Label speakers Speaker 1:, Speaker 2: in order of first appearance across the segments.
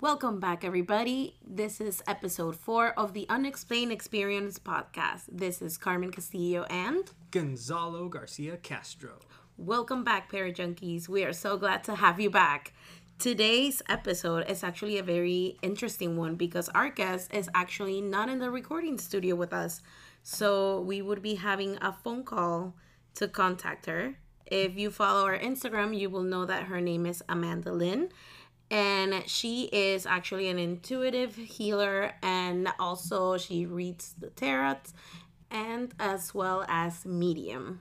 Speaker 1: Welcome back, everybody. This is episode four of the Unexplained Experience podcast. This is Carmen Castillo and
Speaker 2: Gonzalo Garcia Castro.
Speaker 1: welcome back, Para Junkies. We are so glad to have you back. Today's episode is actually a very interesting one because our guest is actually not in the recording studio with us. So we would be having a phone call to contact her. If you follow our Instagram, you will know that her name is Amanda Lynn. And she is actually an intuitive healer and also she reads the tarot and as well as medium.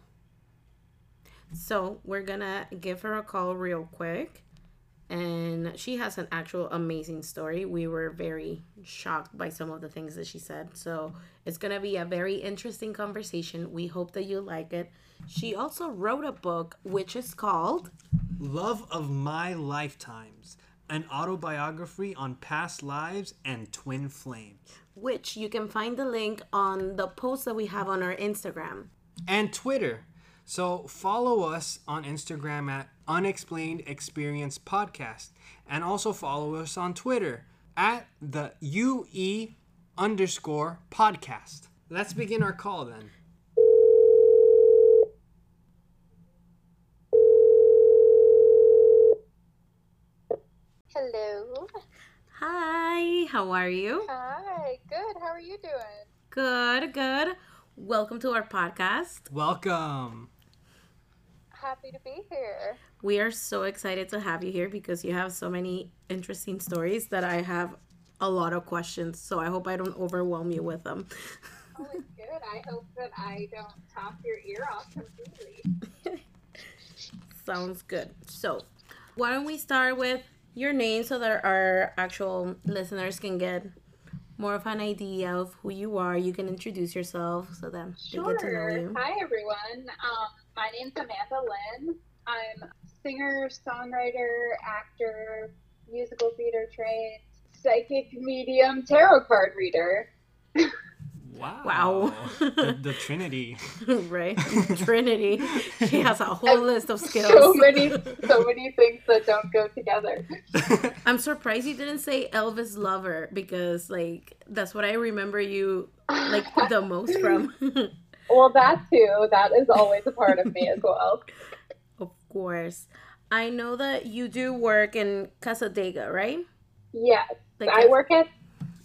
Speaker 1: So we're gonna give her a call real quick. And she has an actual amazing story. We were very shocked by some of the things that she said. So it's gonna be a very interesting conversation. We hope that you like it. She also wrote a book which is called
Speaker 2: Love of My Lifetimes, an autobiography on past lives and twin flames.
Speaker 1: which you can find the link on the post that we have on our Instagram.
Speaker 2: And Twitter. So follow us on Instagram at Unexplained Experience Podcast. And also follow us on Twitter at the UE underscore podcast. Let's begin our call then.
Speaker 3: Hello.
Speaker 1: Hi, how are you?
Speaker 3: Hi. Good. How are you doing?
Speaker 1: Good, good. Welcome to our podcast.
Speaker 2: Welcome.
Speaker 3: Happy to be here.
Speaker 1: We are so excited to have you here because you have so many interesting stories that I have a lot of questions. So I hope I don't overwhelm you with them.
Speaker 3: Oh, it's good. I hope that I don't top your ear off completely.
Speaker 1: Sounds good. So, why don't we start with your name so that our actual listeners can get more of an idea of who you are. You can introduce yourself so that they get to know
Speaker 3: Sure.
Speaker 1: you.
Speaker 3: Hi, everyone. Um, my name's Amanda Lynn. I'm singer, songwriter, actor, musical theater trained, psychic medium, tarot card reader.
Speaker 2: Wow.
Speaker 1: Wow.
Speaker 2: the, the Trinity.
Speaker 1: right? Trinity. She has a whole list of skills.
Speaker 3: So
Speaker 1: skills.
Speaker 3: many, so many things that don't go together.
Speaker 1: I'm surprised you didn't say Elvis lover because like that's what I remember you like the most from.
Speaker 3: Well, that too. That is always a part of me as well.
Speaker 1: of course. I know that you do work in Cassadaga, right?
Speaker 3: Yes,
Speaker 1: Like
Speaker 3: I work at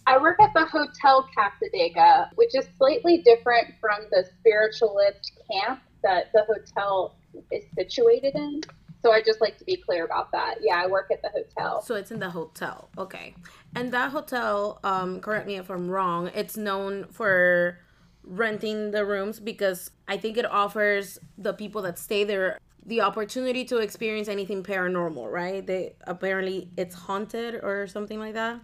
Speaker 3: I work at the Hotel Cassadaga, which is slightly different from the spiritualist camp that the hotel is situated in. So I just like to be clear about that. Yeah, I work at the hotel.
Speaker 1: So it's in the hotel. Okay. And that hotel, um, correct me if I'm wrong, it's known for renting the rooms because I think it offers the people that stay there the opportunity to experience anything paranormal, right? They apparently it's haunted or something like that.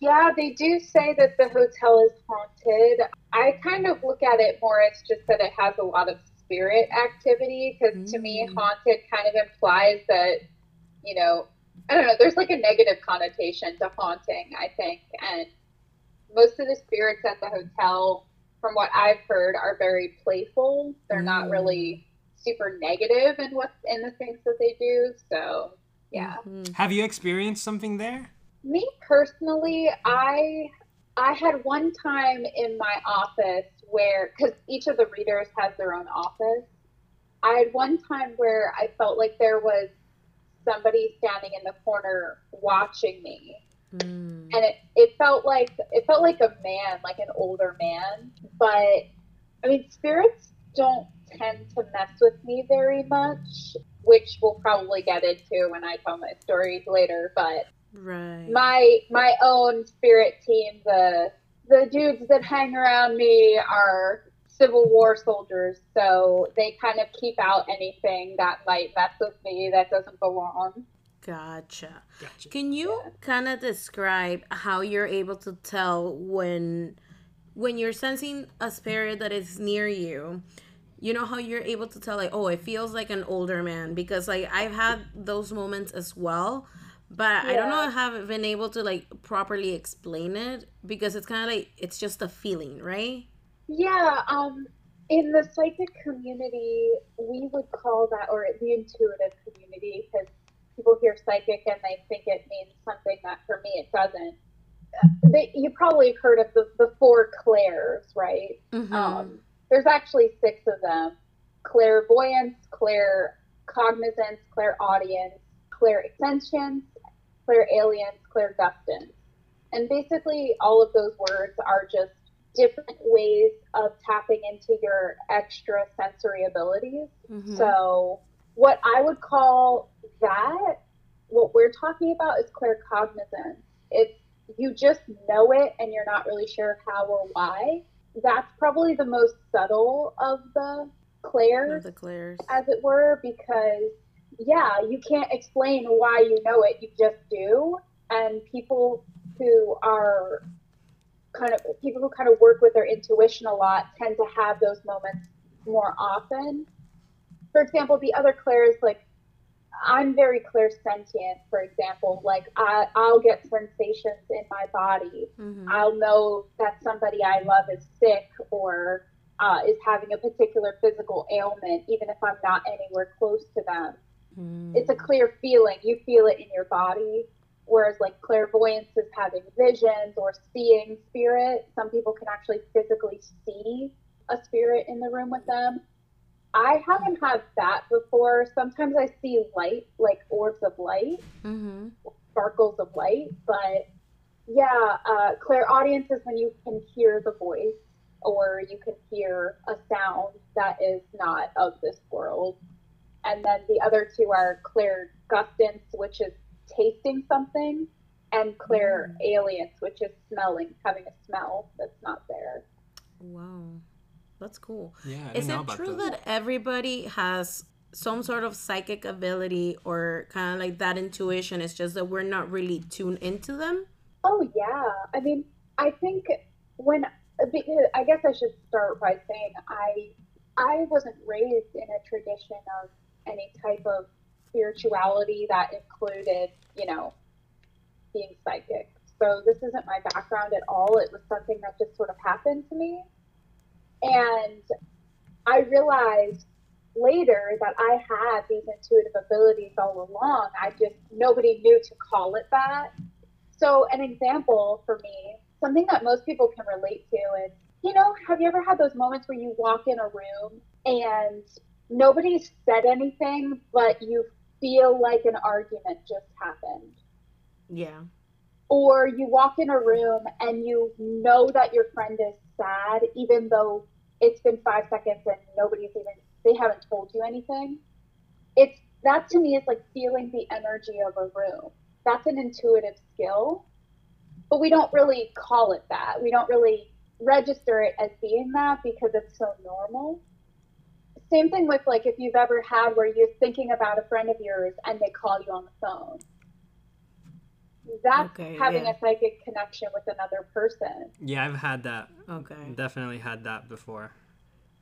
Speaker 3: Yeah, they do say that the hotel is haunted. I kind of look at it more as just that it has a lot of spirit activity because to me,
Speaker 1: Mm.
Speaker 3: haunted kind of implies that, you know, I don't know, there's like a negative connotation to haunting, I think. And most of the spirits at the hotel, from what I've heard, are very playful. They're not
Speaker 1: Mm.
Speaker 3: really super negative in what in the things that they do. So yeah.
Speaker 1: Mhm.
Speaker 2: Have you experienced something there?
Speaker 3: Me personally, I I had one time in my office where because each of the readers has their own office. I had one time where I felt like there was somebody standing in the corner watching me.
Speaker 1: Mm.
Speaker 3: And it, it felt like it felt like a man, like an older man. But I mean spirits don't tend to mess with me very much, which we'll probably get into when I tell my stories later, but
Speaker 1: Right.
Speaker 3: my my own spirit team the the dudes that hang around me are civil war soldiers so they kind of keep out anything that might mess with me that doesn't belong
Speaker 1: Gotcha.
Speaker 2: Gotcha.
Speaker 1: Can you kind of describe how you're able to tell when when you're sensing a spirit that is near you? You know how you're able to tell like, oh, it feels like an older man because like I've had those moments as well, but I don't know I haven't been able to like properly explain it because it's kind of like it's just a feeling, right?
Speaker 3: yeah um in the psychic community we would call that or the intuitive community because people hear psychic and they think it means something that for me it doesn't. They, you probably heard of the, the four clairs, right?
Speaker 1: Mhm.
Speaker 3: Um, there's actually six of them clairvoyance, claircognizance, clairaudience, clairsentience, clairalience, clairgustance. And basically, all of those words are just different ways of tapping into your extra sensory abilities.
Speaker 1: Mhm.
Speaker 3: So, what I would call that, what we're talking about is claircognizance. It's you just know it and you're not really sure how or why. That's probably the most subtle of the clairs
Speaker 1: Of the clairs.
Speaker 3: as it were, because yeah, you can't explain why you know it, you just do. And people who are kind of people who kind of work with their intuition a lot tend to have those moments more often. For example, the other clairs, like I'm very clairsentient, for example, like I, I'll get sensations in my body
Speaker 1: Mhm.
Speaker 3: I'll know that somebody I love is sick or uh, is having a particular physical ailment, even if I'm not anywhere close to them.
Speaker 1: Mm.
Speaker 3: It's a clear feeling. You feel it in your body. Whereas, like, clairvoyance is having visions or seeing spirit. Some people can actually physically see a spirit in the room with them. I haven't had that before. Sometimes I see light, like orbs of light
Speaker 1: Mhm.
Speaker 3: sparkles of light. But yeah, uh, clairaudience is when you can hear the voice or you can hear a sound that is not of this world. And then the other two are clairgustance, which is tasting something, and clairalience, which is smelling, having a smell that's not there.
Speaker 1: Wow. That's cool.
Speaker 2: Yeah,
Speaker 1: Is it true
Speaker 2: those.
Speaker 1: that everybody has some sort of psychic ability or kind of like that intuition? It's just that we're not really tuned into them?
Speaker 3: Oh yeah, I mean, I think when because I guess I should start by saying I I wasn't raised in a tradition of any type of spirituality that included, you know, being psychic. So this isn't my background at all. It was something that just sort of happened to me. And I realized later that I had these intuitive abilities all along. I just nobody knew to call it that. So, an example for me, something that most people can relate to is, you know, have you ever had those moments where you walk in a room and nobody said anything, but you feel like an argument just happened?
Speaker 1: Yeah.
Speaker 3: Or you walk in a room and you know that your friend is sad, even though it's been five seconds and nobody's even, they haven't told you anything. It's, that to me is like feeling the energy of a room that's an intuitive skill, but we don't really call it that. We don't really register it as being that because it's so normal. Same thing with like if you've ever had where you're thinking about a friend of yours and they call you on the phone. That's
Speaker 1: Okay,
Speaker 3: having
Speaker 1: yeah.
Speaker 3: a psychic connection with another person.
Speaker 2: Yeah, I've had that.
Speaker 1: Okay.
Speaker 2: Definitely had that before.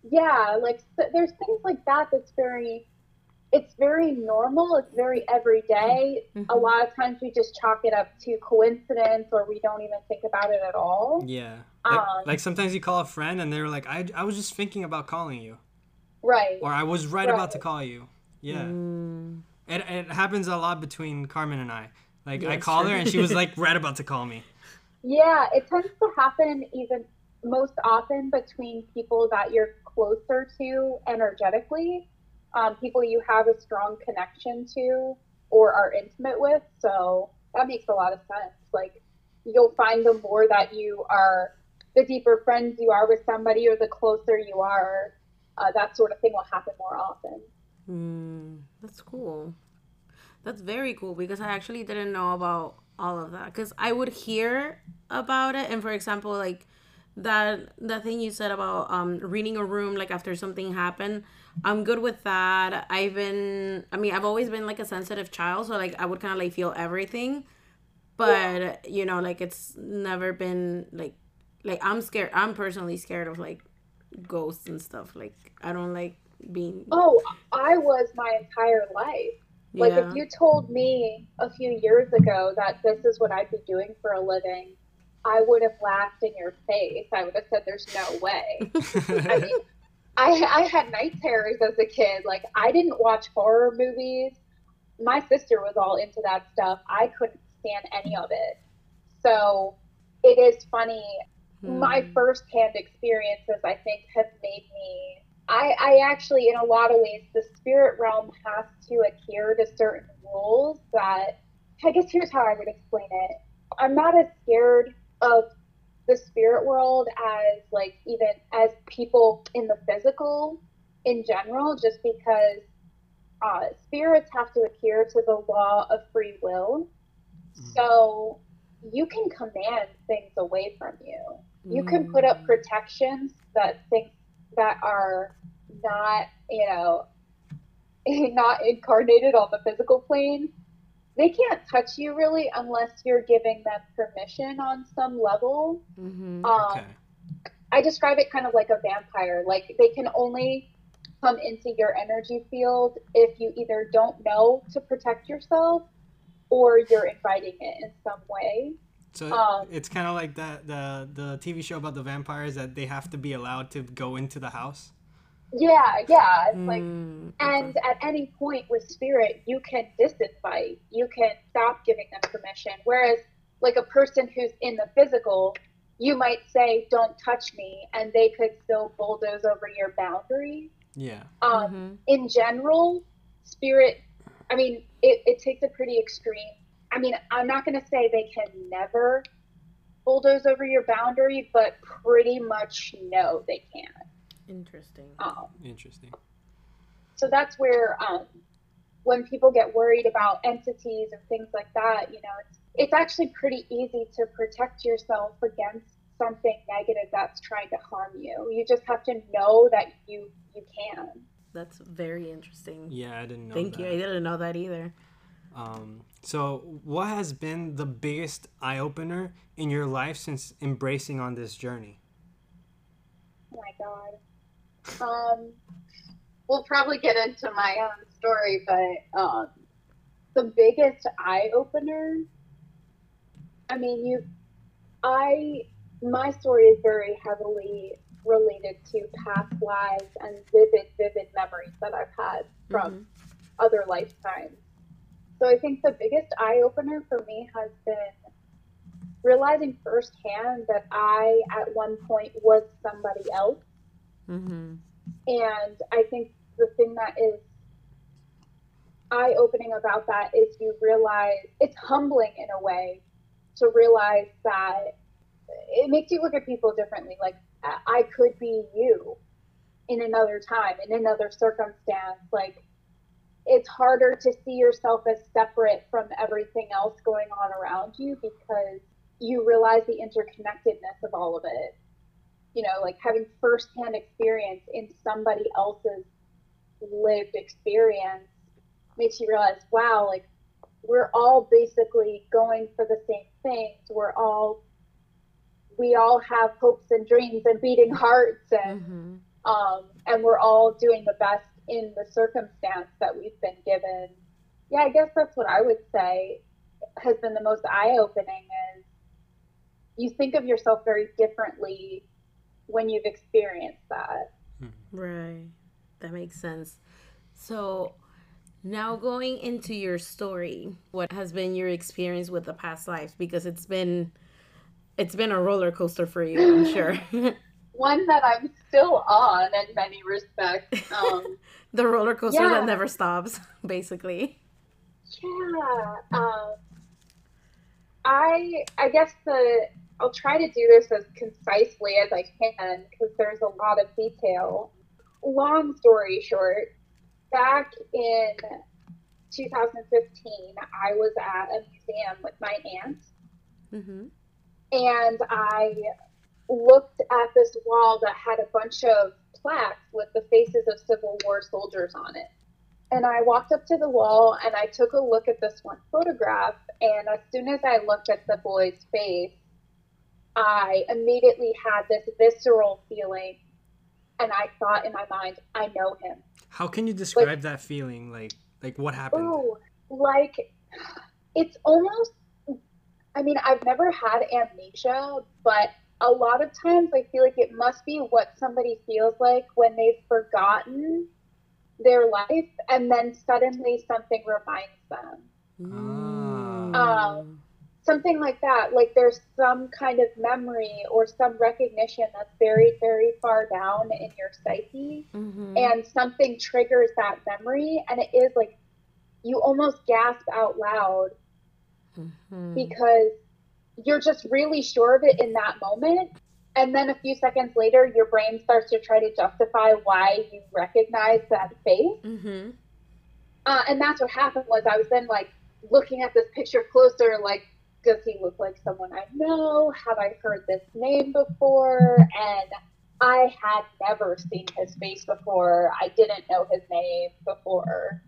Speaker 3: Yeah, like so there's things like that that's very it's very normal, it's very everyday. A
Speaker 1: Mhm.
Speaker 3: lot of times we just chalk it up to coincidence or we don't even think about it at all.
Speaker 2: Yeah. Like,
Speaker 3: Um,
Speaker 2: like sometimes you call a friend and they're like, I, I was just thinking about calling you.
Speaker 3: Right.
Speaker 2: Or I was right about to call you. Yeah.
Speaker 1: Mm.
Speaker 2: It, it happens a lot between Carmen and I. Like, I
Speaker 1: call
Speaker 2: called her and she was like right about to call me.
Speaker 3: Yeah, it tends to happen even most often between people that you're closer to energetically, um, people you have a strong connection to or are intimate with. So that makes a lot of sense. Like you'll find the more that you are, the deeper friends you are with somebody or the closer you are, uh, that sort of thing will happen more often.
Speaker 1: Mm, that's cool. That's very cool because I actually didn't know about all of that because I would hear about it and for example like that that thing you said about um reading a room like after something happened I'm good with that I've been I mean I've always been like a sensitive child so like I would kind of like feel everything but you know like it's never been like like I'm scared I'm personally scared of like ghosts and stuff like I don't like being
Speaker 3: Oh, I was my entire life. Like
Speaker 1: yeah.
Speaker 3: if you told me a few years ago that this is what I'd be doing for a living, I would have laughed in your face. I would have said, "There's no way." I mean, I I had night terrors as a kid. Like I didn't watch horror movies. my sister was all into that stuff. I couldn't stand any of it. So it is funny.
Speaker 1: Hmm.
Speaker 3: My firsthand experiences, I think, have made me. I, I actually, in a lot of ways, the spirit realm has to adhere to certain rules that. I guess here's how I would explain it. I'm not as scared of the spirit world as like even as people in the physical in general, just because uh, spirits have to adhere to the law of free will. So you can command things away from you. You can put up
Speaker 1: Mm.
Speaker 3: protections that things that are not, you know, not incarnated on the physical plane. They can't touch you really unless you're giving them permission on some level.
Speaker 1: Mhm.
Speaker 3: Um,
Speaker 2: Okay.
Speaker 3: I describe it kind of like a vampire. Like they can only come into your energy field if you either don't know to protect yourself or you're inviting it in some way.
Speaker 2: So
Speaker 3: Um,
Speaker 2: it's kind of like that the the TV show about the vampires that they have to be allowed to go into the house.
Speaker 3: Yeah, yeah. It's like
Speaker 1: Mm,
Speaker 3: and at any point with spirit, you can disinvite. You can stop giving them permission. Whereas like a person who's in the physical, you might say, "Don't touch me," and they could still bulldoze over your boundary.
Speaker 2: Yeah.
Speaker 3: Um,
Speaker 1: mhm.
Speaker 3: in general, spirit, I mean, it, it takes a pretty extreme. I mean, I'm not going to say they can never bulldoze over your boundary, but pretty much no, they can't.
Speaker 1: Interesting.
Speaker 3: Um,
Speaker 2: Interesting.
Speaker 3: so that's where um, when people get worried about entities and things like that, you know, it's, it's actually pretty easy to protect yourself against something negative that's trying to harm you. You just have to know that you you can.
Speaker 1: That's very interesting.
Speaker 2: Yeah, I didn't know.
Speaker 1: Thank
Speaker 2: that.
Speaker 1: you. I didn't know that either.
Speaker 2: Um, so, what has been the biggest eye opener in your life since embracing on this journey?
Speaker 3: Oh my god. Um, we'll probably get into my own story, but um, the biggest eye opener. I mean, you, I, my story is very heavily related to past lives and vivid, vivid memories that I've had from
Speaker 1: Mhm.
Speaker 3: other lifetimes. So I think the biggest eye opener for me has been realizing firsthand that I, at one point, was somebody else.
Speaker 1: Mhm.
Speaker 3: And I think the thing that is eye opening about that is you realize it's humbling in a way to realize that it makes you look at people differently. Like, I I could be you in another time, in another circumstance. Like, it's harder to see yourself as separate from everything else going on around you because you realize the interconnectedness of all of it you know, like having firsthand experience in somebody else's lived experience makes you realize, wow, like we're all basically going for the same things. We're all, we all have hopes and dreams and beating hearts, and
Speaker 1: Mhm.
Speaker 3: um, and we're all doing the best in the circumstance that we've been given. Yeah, I guess that's what I would say has been the most eye opening is you think of yourself very differently when you've experienced that. Hmm.
Speaker 1: Right. That makes sense. So now going into your story, what has been your experience with the past lives? Because it's been it's been a roller coaster for you, I'm sure.
Speaker 3: One that I'm still on in many respects. Um,
Speaker 1: the roller coaster
Speaker 3: Yeah.
Speaker 1: that never stops, basically.
Speaker 3: yeah. Um, I I guess the I'll try to do this as concisely as I can because there's a lot of detail. Long story short, back in 2015, I was at a museum with my aunt
Speaker 1: Mm-hmm.
Speaker 3: and I looked at this wall that had a bunch of plaques with the faces of Civil War soldiers on it. And I walked up to the wall and I took a look at this one photograph. And as soon as I looked at the boy's face, I immediately had this visceral feeling. And I thought in my mind, I know him.
Speaker 2: How can you describe that feeling? Like, like what happened?
Speaker 3: Ooh, like it's almost. I mean, I've never had amnesia, but a lot of times I feel like it must be what somebody feels like when they've forgotten their life and then suddenly something reminds them.
Speaker 1: Mm.
Speaker 3: Um, something like that. Like there's some kind of memory or some recognition that's very, very far down in your psyche,
Speaker 1: Mhm.
Speaker 3: and something triggers that memory, and it is like you almost gasp out loud
Speaker 1: Mhm.
Speaker 3: because you're just really sure of it in that moment. And then a few seconds later, your brain starts to try to justify why you recognize that face.
Speaker 1: Mm-hmm.
Speaker 3: Uh, and that's what happened was I was then like looking at this picture closer, like, does he look like someone I know? Have I heard this name before? And I had never seen his face before. I didn't know his name before.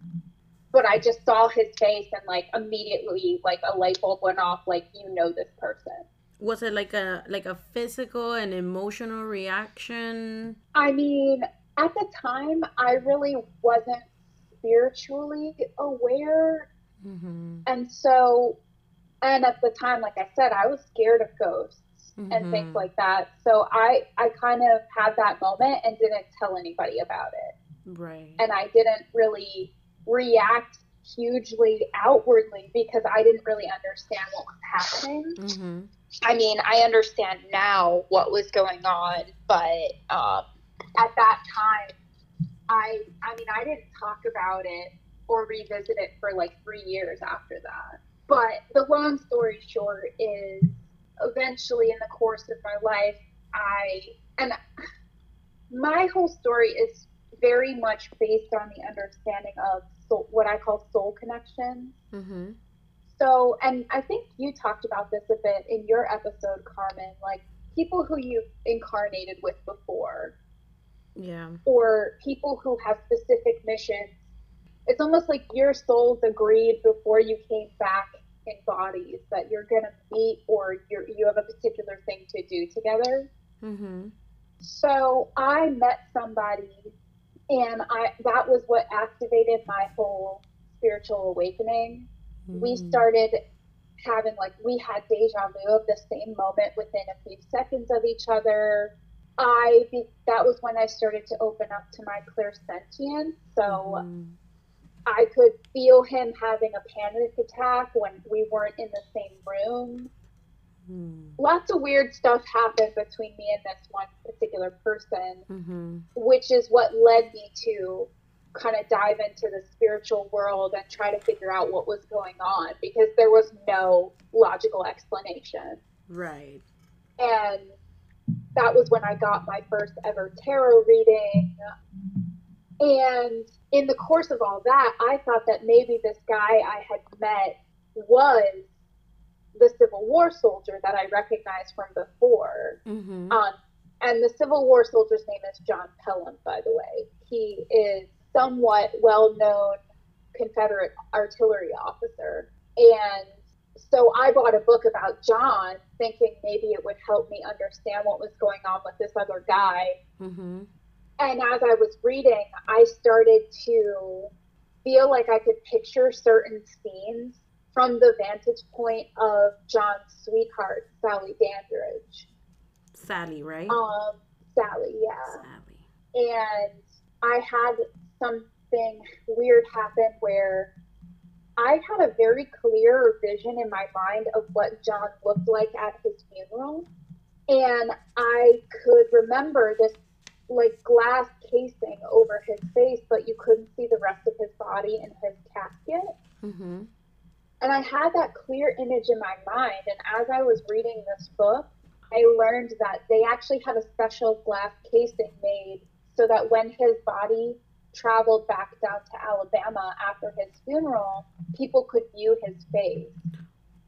Speaker 3: But I just saw his face and like immediately like a light bulb went off, like you know this person.
Speaker 1: Was it like a like a physical and emotional reaction?
Speaker 3: I mean, at the time I really wasn't spiritually aware
Speaker 1: Mm-hmm.
Speaker 3: And so, and at the time, like I said, I was scared of ghosts and
Speaker 1: Mhm.
Speaker 3: things like that. So I, I kind of had that moment and didn't tell anybody about it.
Speaker 1: Right.
Speaker 3: And I didn't really react hugely outwardly because I didn't really understand what was happening.
Speaker 1: Mm-hmm.
Speaker 3: I mean, I understand now what was going on, but um, at that time, I, I mean, I didn't talk about it or revisit it for like three years after that. But the long story short is, eventually, in the course of my life, I and my whole story is very much based on the understanding of soul, what I call soul connections.
Speaker 1: Mm-hmm.
Speaker 3: So, and I think you talked about this a bit in your episode, Carmen, like people who you've incarnated with before,
Speaker 1: Yeah.
Speaker 3: or people who have specific missions. It's almost like your souls agreed before you came back in bodies that you're going to meet or you're, you have a particular thing to do together.
Speaker 1: Mm-hmm.
Speaker 3: So I met somebody, and I that was what activated my whole spiritual awakening. we
Speaker 1: Mm.
Speaker 3: started having like we had deja vu of the same moment within a few seconds of each other i be, that was when i started to open up to my clairsentience so
Speaker 1: Mhm.
Speaker 3: i could feel him having a panic attack when we weren't in the same room
Speaker 1: Mm.
Speaker 3: lots of weird stuff happened between me and this one particular person
Speaker 1: Mhm.
Speaker 3: which is what led me to kind of dive into the spiritual world and try to figure out what was going on because there was no logical explanation.
Speaker 1: Right.
Speaker 3: And that was when I got my first ever tarot reading. And in the course of all that, I thought that maybe this guy I had met was the Civil War soldier that I recognized from before.
Speaker 1: Mm-hmm.
Speaker 3: Um, and the Civil War soldier's name is John Pelham, by the way. He is somewhat well known Confederate artillery officer. And so I bought a book about John, thinking maybe it would help me understand what was going on with this other guy.
Speaker 1: Mm-hmm.
Speaker 3: And as I was reading, I started to feel like I could picture certain scenes from the vantage point of John's sweetheart, Sally Dandridge.
Speaker 1: Sally, right?
Speaker 3: Um, Sally, yeah.
Speaker 1: Sally.
Speaker 3: And I had something weird happen where I had a very clear vision in my mind of what John looked like at his funeral. And I could remember this like glass casing over his face, but you couldn't see the rest of his body in his casket.
Speaker 1: Mm-hmm.
Speaker 3: And I had that clear image in my mind. And as I was reading this book, I learned that they actually had a special glass casing made so that when his body traveled back down to Alabama after his funeral, people could view his face.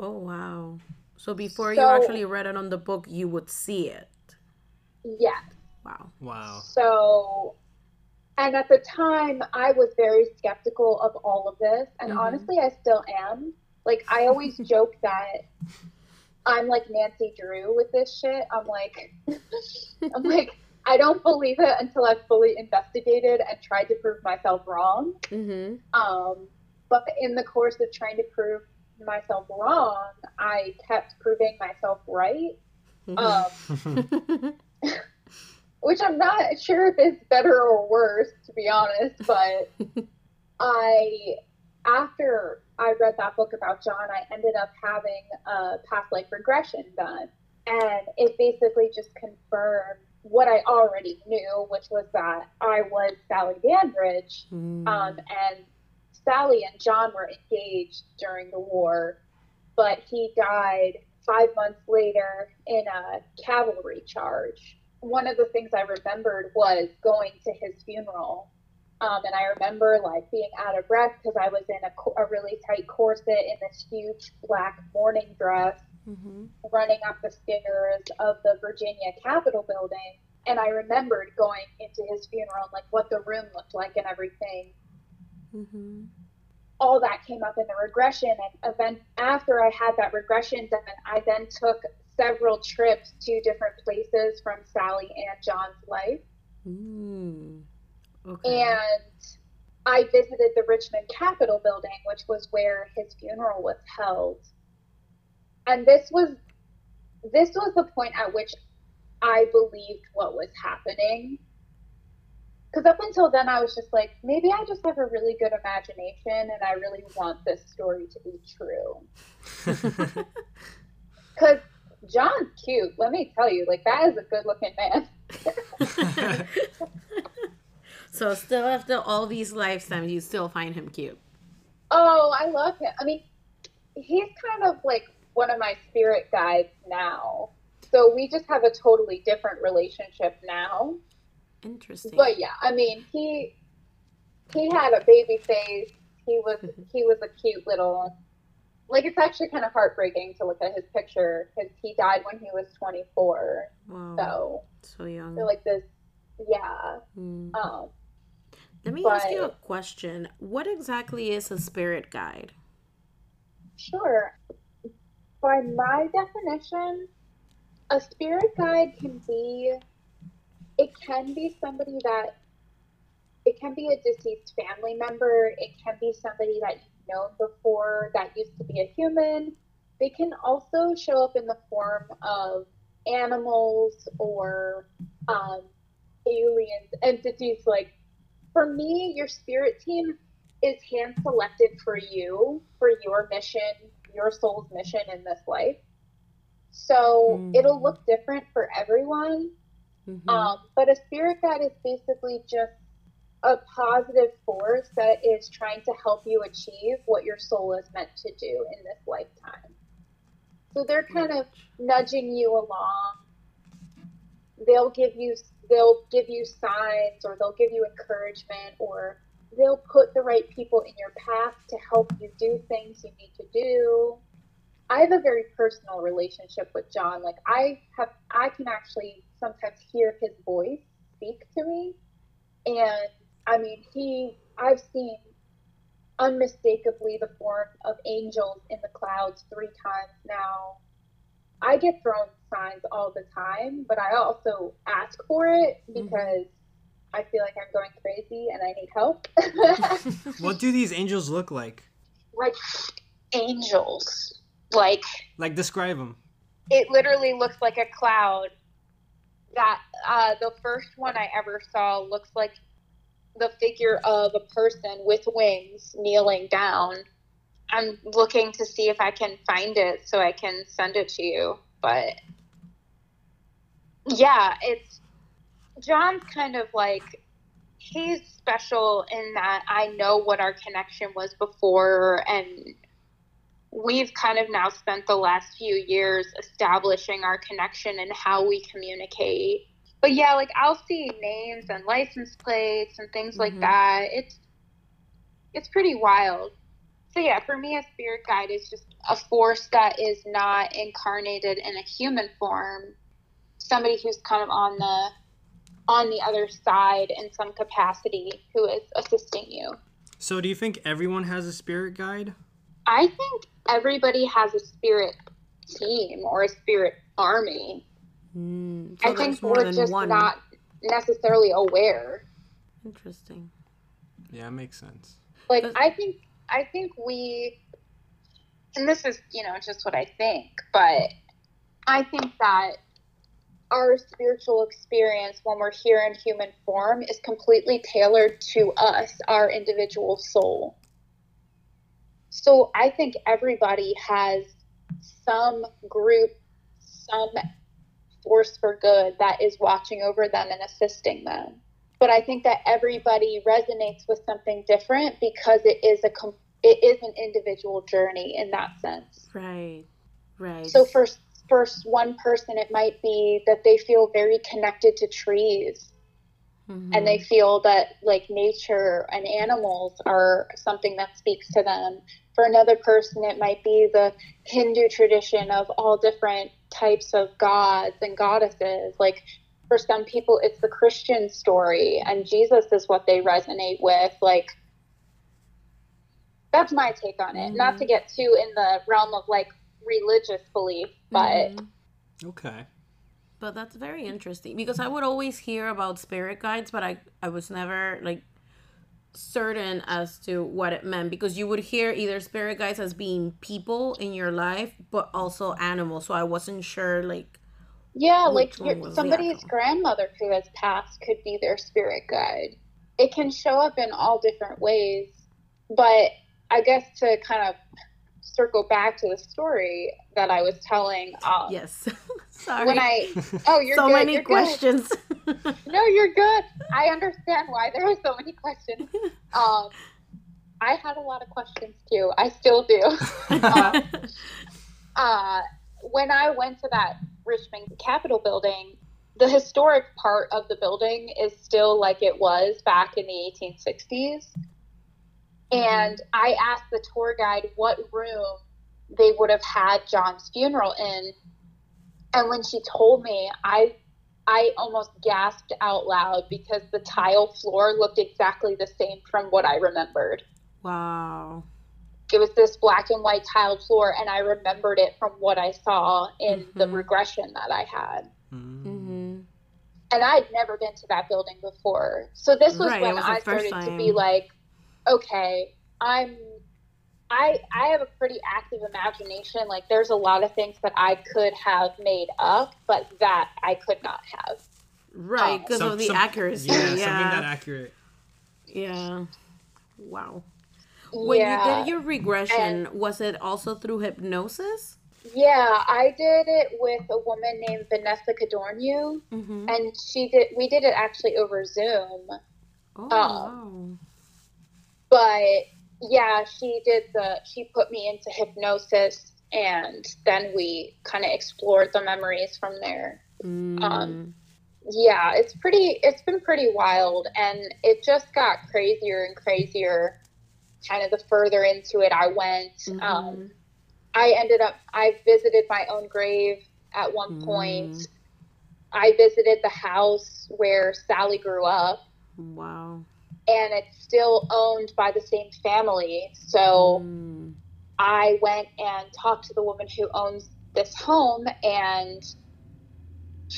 Speaker 1: Oh wow. So before you actually read it on the book, you would see it.
Speaker 3: Yes.
Speaker 1: Wow.
Speaker 2: Wow.
Speaker 3: So, and at the time, I was very skeptical of all of this. And
Speaker 1: Mhm.
Speaker 3: honestly, I still am. Like, I always joke that I'm like Nancy Drew with this shit. I'm like, I'm like, I don't believe it until I've fully investigated and tried to prove myself wrong.
Speaker 1: Mm-hmm.
Speaker 3: Um, but in the course of trying to prove myself wrong, I kept proving myself right. Um, which I'm not sure if it's better or worse, to be honest. But I, after I read that book about John, I ended up having a past life regression done. And it basically just confirmed what I already knew, which was that I was Sally Dandridge.
Speaker 1: Mm.
Speaker 3: Um, and Sally and John were engaged during the war, but he died five months later in a cavalry charge. One of the things I remembered was going to his funeral. Um, and I remember like being out of breath because I was in a, a really tight corset in this huge black mourning dress
Speaker 1: hmm
Speaker 3: running up the stairs of the Virginia Capitol building. And I remembered going into his funeral and like what the room looked like and everything.
Speaker 1: hmm
Speaker 3: All that came up in the regression. And event after I had that regression done, I then took several trips to different places from Sally and John's life.
Speaker 1: Mm. Okay.
Speaker 3: And I visited the Richmond Capitol building, which was where his funeral was held. And this was this was the point at which I believed what was happening. Because up until then, I was just like, maybe I just have a really good imagination and I really want this story to be true. Because John's cute, let me tell you, like, that is a good looking man.
Speaker 1: so still after all these lifetimes, you still find him cute.
Speaker 3: Oh, I love him. I mean, he's kind of like one of my spirit guides now. So we just have a totally different relationship now.
Speaker 1: Interesting.
Speaker 3: But yeah, I mean, he he had a baby face. He was mm-hmm. he was a cute little like it's actually kind of heartbreaking to look at his picture because he died when he was 24.
Speaker 1: wow.
Speaker 3: So
Speaker 1: So young.
Speaker 3: they're like this, yeah.
Speaker 1: Mm.
Speaker 3: Um,
Speaker 1: Let me ask you a question. What exactly is a spirit guide?
Speaker 3: Sure. By my definition, a spirit guide can be it can be somebody that it can be a deceased family member, it can be somebody that you've known before that used to be a human. They can also show up in the form of animals or um, aliens, entities like for me, your spirit team is hand selected for you for your mission, your soul's mission in this life. So
Speaker 1: Mm.
Speaker 3: it'll look different for everyone.
Speaker 1: Mhm.
Speaker 3: Um, but a spirit guide is basically just a positive force that is trying to help you achieve what your soul is meant to do in this lifetime. So they're kind of nudging you along. They'll give you they'll give you signs or they'll give you encouragement or they'll put the right people in your path to help you do things you need to do. I have a very personal relationship with John. Like I have I can actually sometimes hear his voice speak to me. And I mean he I've seen unmistakably the form of angels in the clouds three times now. I get thrown signs all the time, but I also ask for it because I feel like I'm going crazy and I need help.
Speaker 2: what do these angels look like?
Speaker 3: like angels. Like
Speaker 2: Like describe them.
Speaker 3: it literally looks like a cloud. That uh, the first one I ever saw looks like the figure of a person with wings kneeling down. I'm looking to see if I can find it so I can send it to you. But yeah, it's John's kind of like he's special in that I know what our connection was before and we've kind of now spent the last few years establishing our connection and how we communicate. But yeah, like I'll see names and license plates and things
Speaker 1: Mhm.
Speaker 3: like that. It's it's pretty wild. So yeah, for me a spirit guide is just a force that is not incarnated in a human form. Somebody who's kind of on the on the other side in some capacity who is assisting you.
Speaker 2: So do you think everyone has a spirit guide?
Speaker 3: I think everybody has a spirit team or a spirit army.
Speaker 1: Mm.
Speaker 3: I think
Speaker 1: more
Speaker 3: we're
Speaker 1: than
Speaker 3: just
Speaker 1: one.
Speaker 3: not necessarily aware.
Speaker 1: Interesting.
Speaker 2: Yeah, it makes sense.
Speaker 3: Like
Speaker 1: Does-
Speaker 3: I think I think we and this is, you know, just what I think, but I think that our spiritual experience when we're here in human form is completely tailored to us, our individual soul. So I think everybody has some group, some force for good that is watching over them and assisting them. But I think that everybody resonates with something different because it is a it is an individual journey in that sense.
Speaker 1: Right. Right.
Speaker 3: So for for one person it might be that they feel very connected to trees mm-hmm. and they feel that like nature and animals are something that speaks to them for another person it might be the hindu tradition of all different types of gods and goddesses like for some people it's the christian story and jesus is what they resonate with like that's my take on it mm-hmm. not to get too in the realm of like religious belief, but mm-hmm.
Speaker 2: okay.
Speaker 1: But that's very interesting because I would always hear about spirit guides, but I I was never like certain as to what it meant because you would hear either spirit guides as being people in your life, but also animals. So I wasn't sure like
Speaker 3: yeah, like somebody's grandmother who has passed could be their spirit guide. It can show up in all different ways, but I guess to kind of circle back to the story that I was telling.
Speaker 1: Um, yes. Sorry.
Speaker 3: When I oh, you're
Speaker 1: so
Speaker 3: good,
Speaker 1: many
Speaker 3: you're
Speaker 1: questions.
Speaker 3: no, you're good. I understand why there are so many questions. Um, I had a lot of questions too. I still do. um, uh, when I went to that Richmond Capitol building, the historic part of the building is still like it was back in the 1860s. And I asked the tour guide what room they would have had John's funeral in. And when she told me, I I almost gasped out loud because the tile floor looked exactly the same from what I remembered.
Speaker 1: Wow.
Speaker 3: It was this black and white tiled floor, and I remembered it from what I saw in mm-hmm. the regression that I had. Mm-hmm. And I'd never been to that building before. So this was right, when was I started time. to be like, okay, I'm I I have a pretty active imagination. Like there's a lot of things that I could have made up, but that I could not have.
Speaker 1: Right, because um, of the some, accuracy.
Speaker 2: Yeah, yeah, something that accurate.
Speaker 1: Yeah. Wow. When yeah. you did your regression, and, was it also through hypnosis?
Speaker 3: Yeah, I did it with a woman named Vanessa Cadornu, mm-hmm. and she did. We did it actually over Zoom. Oh, um, wow but yeah, she did the, she put me into hypnosis and then we kind of explored the memories from there. Mm. Um, yeah, it's pretty, it's been pretty wild and it just got crazier and crazier kind of the further into it I went. Mm-hmm. Um, I ended up, I visited my own grave at one mm. point. I visited the house where Sally grew up.
Speaker 1: Wow
Speaker 3: and it's still owned by the same family. So mm. I went and talked to the woman who owns this home, and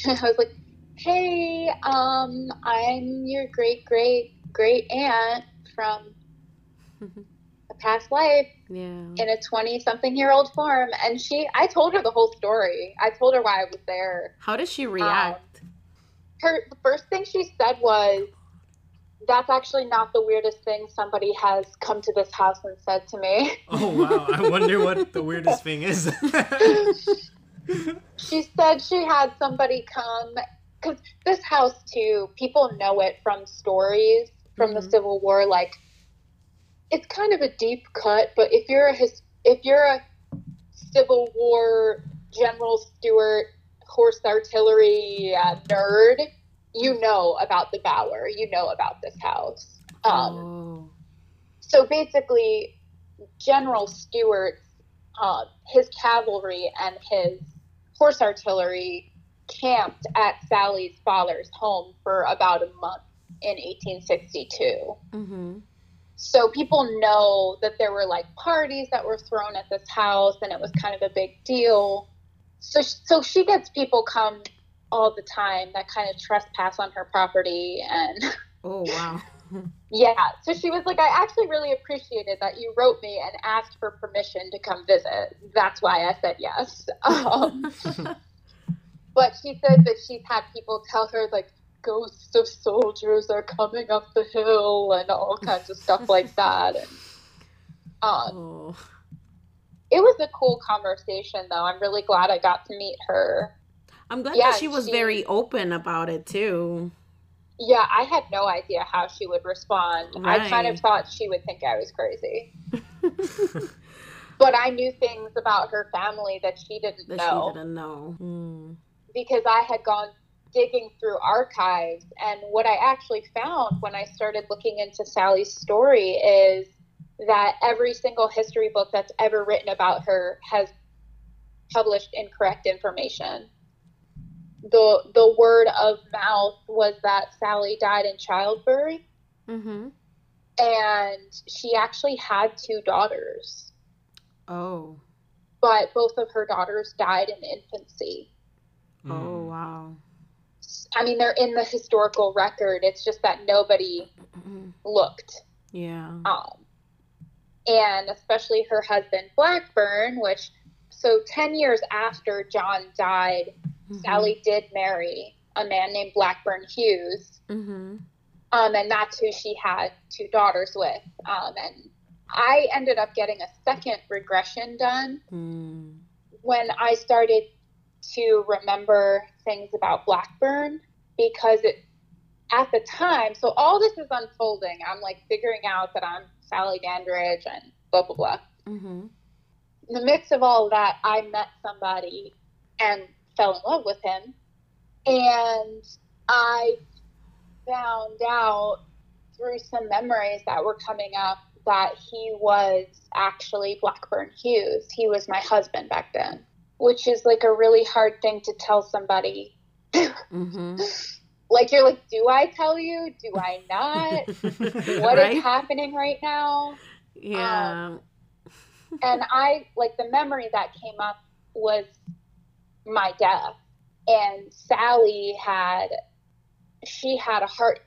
Speaker 3: I was like, "Hey, um, I'm your great great great aunt from a past life."
Speaker 1: Yeah.
Speaker 3: In a 20 something year old form. And she, I told her the whole story. I told her why I was there.
Speaker 1: How did she react? Um,
Speaker 3: her, the first thing she said was, that's actually not the weirdest thing somebody has come to this house and said to me.
Speaker 2: Oh wow! I wonder what the weirdest thing is.
Speaker 3: she said she had somebody come because this house too. People know it from stories from mm-hmm. the Civil War. Like it's kind of a deep cut, but if you're a his, if you're a Civil War General Stuart horse artillery uh, nerd you know about the Bower, you know about this house. Um, oh. So basically, General Stuart's, uh, his cavalry and his horse artillery camped at Sally's father's home for about a month in 1862. Mm-hmm. So people know that there were like parties that were thrown at this house, and it was kind of a big deal. So, so she gets people come all the time that kind of trespass on her property and
Speaker 1: oh wow.
Speaker 3: Yeah. So she was like i actually really appreciated that you wrote me and asked for permission to come visit. That's why i said yes. Um, but she said that she's had people tell her like ghosts of soldiers are coming up the hill and all kinds of stuff like that. And, um,
Speaker 1: Oh.
Speaker 3: it was a cool conversation, though. I'm really glad I got to meet her.
Speaker 1: I'm glad
Speaker 3: Yeah,
Speaker 1: that she was
Speaker 3: she-
Speaker 1: very open about it too.
Speaker 3: Yeah, I had no idea how she would respond. I kind of thought she would think I was crazy. but I knew things about her family that she didn't
Speaker 1: That
Speaker 3: know.
Speaker 1: she didn't know. Mm.
Speaker 3: because I had gone digging through archives. And what I actually found when I started looking into Sally's story is that every single history book that's ever written about her has published incorrect information. The, the word of mouth was that Sally died in childbirth,
Speaker 1: Mm-hmm.
Speaker 3: and she actually had two daughters,
Speaker 1: Oh.
Speaker 3: but both of her daughters died in infancy.
Speaker 1: Oh wow.
Speaker 3: I mean, they're in the historical record. It's just that nobody looked.
Speaker 1: Yeah.
Speaker 3: Um, and especially her husband, Blackburn, which, so 10 years after John died,
Speaker 1: Mhm.
Speaker 3: Sally did marry a man named Blackburn Hughes.
Speaker 1: Mm-hmm.
Speaker 3: Um, and that's who she had two daughters with. Um, and I ended up getting a second regression done
Speaker 1: Mm.
Speaker 3: when I started to remember things about Blackburn because it at the time, so all this is unfolding. I'm like figuring out that I'm Sally Dandridge and blah blah blah.
Speaker 1: Mm-hmm.
Speaker 3: In the midst of all of that, I met somebody and fell in love with him, and I found out through some memories that were coming up that he was actually Blackburn Hughes. He was my husband back then, which is like a really hard thing to tell somebody.
Speaker 1: Mm-hmm.
Speaker 3: Like, you're like, do I tell you? Do I not? What is
Speaker 1: right?
Speaker 3: happening right now?
Speaker 1: Yeah.
Speaker 3: and I like the memory that came up was my death. And Sally had she had a heart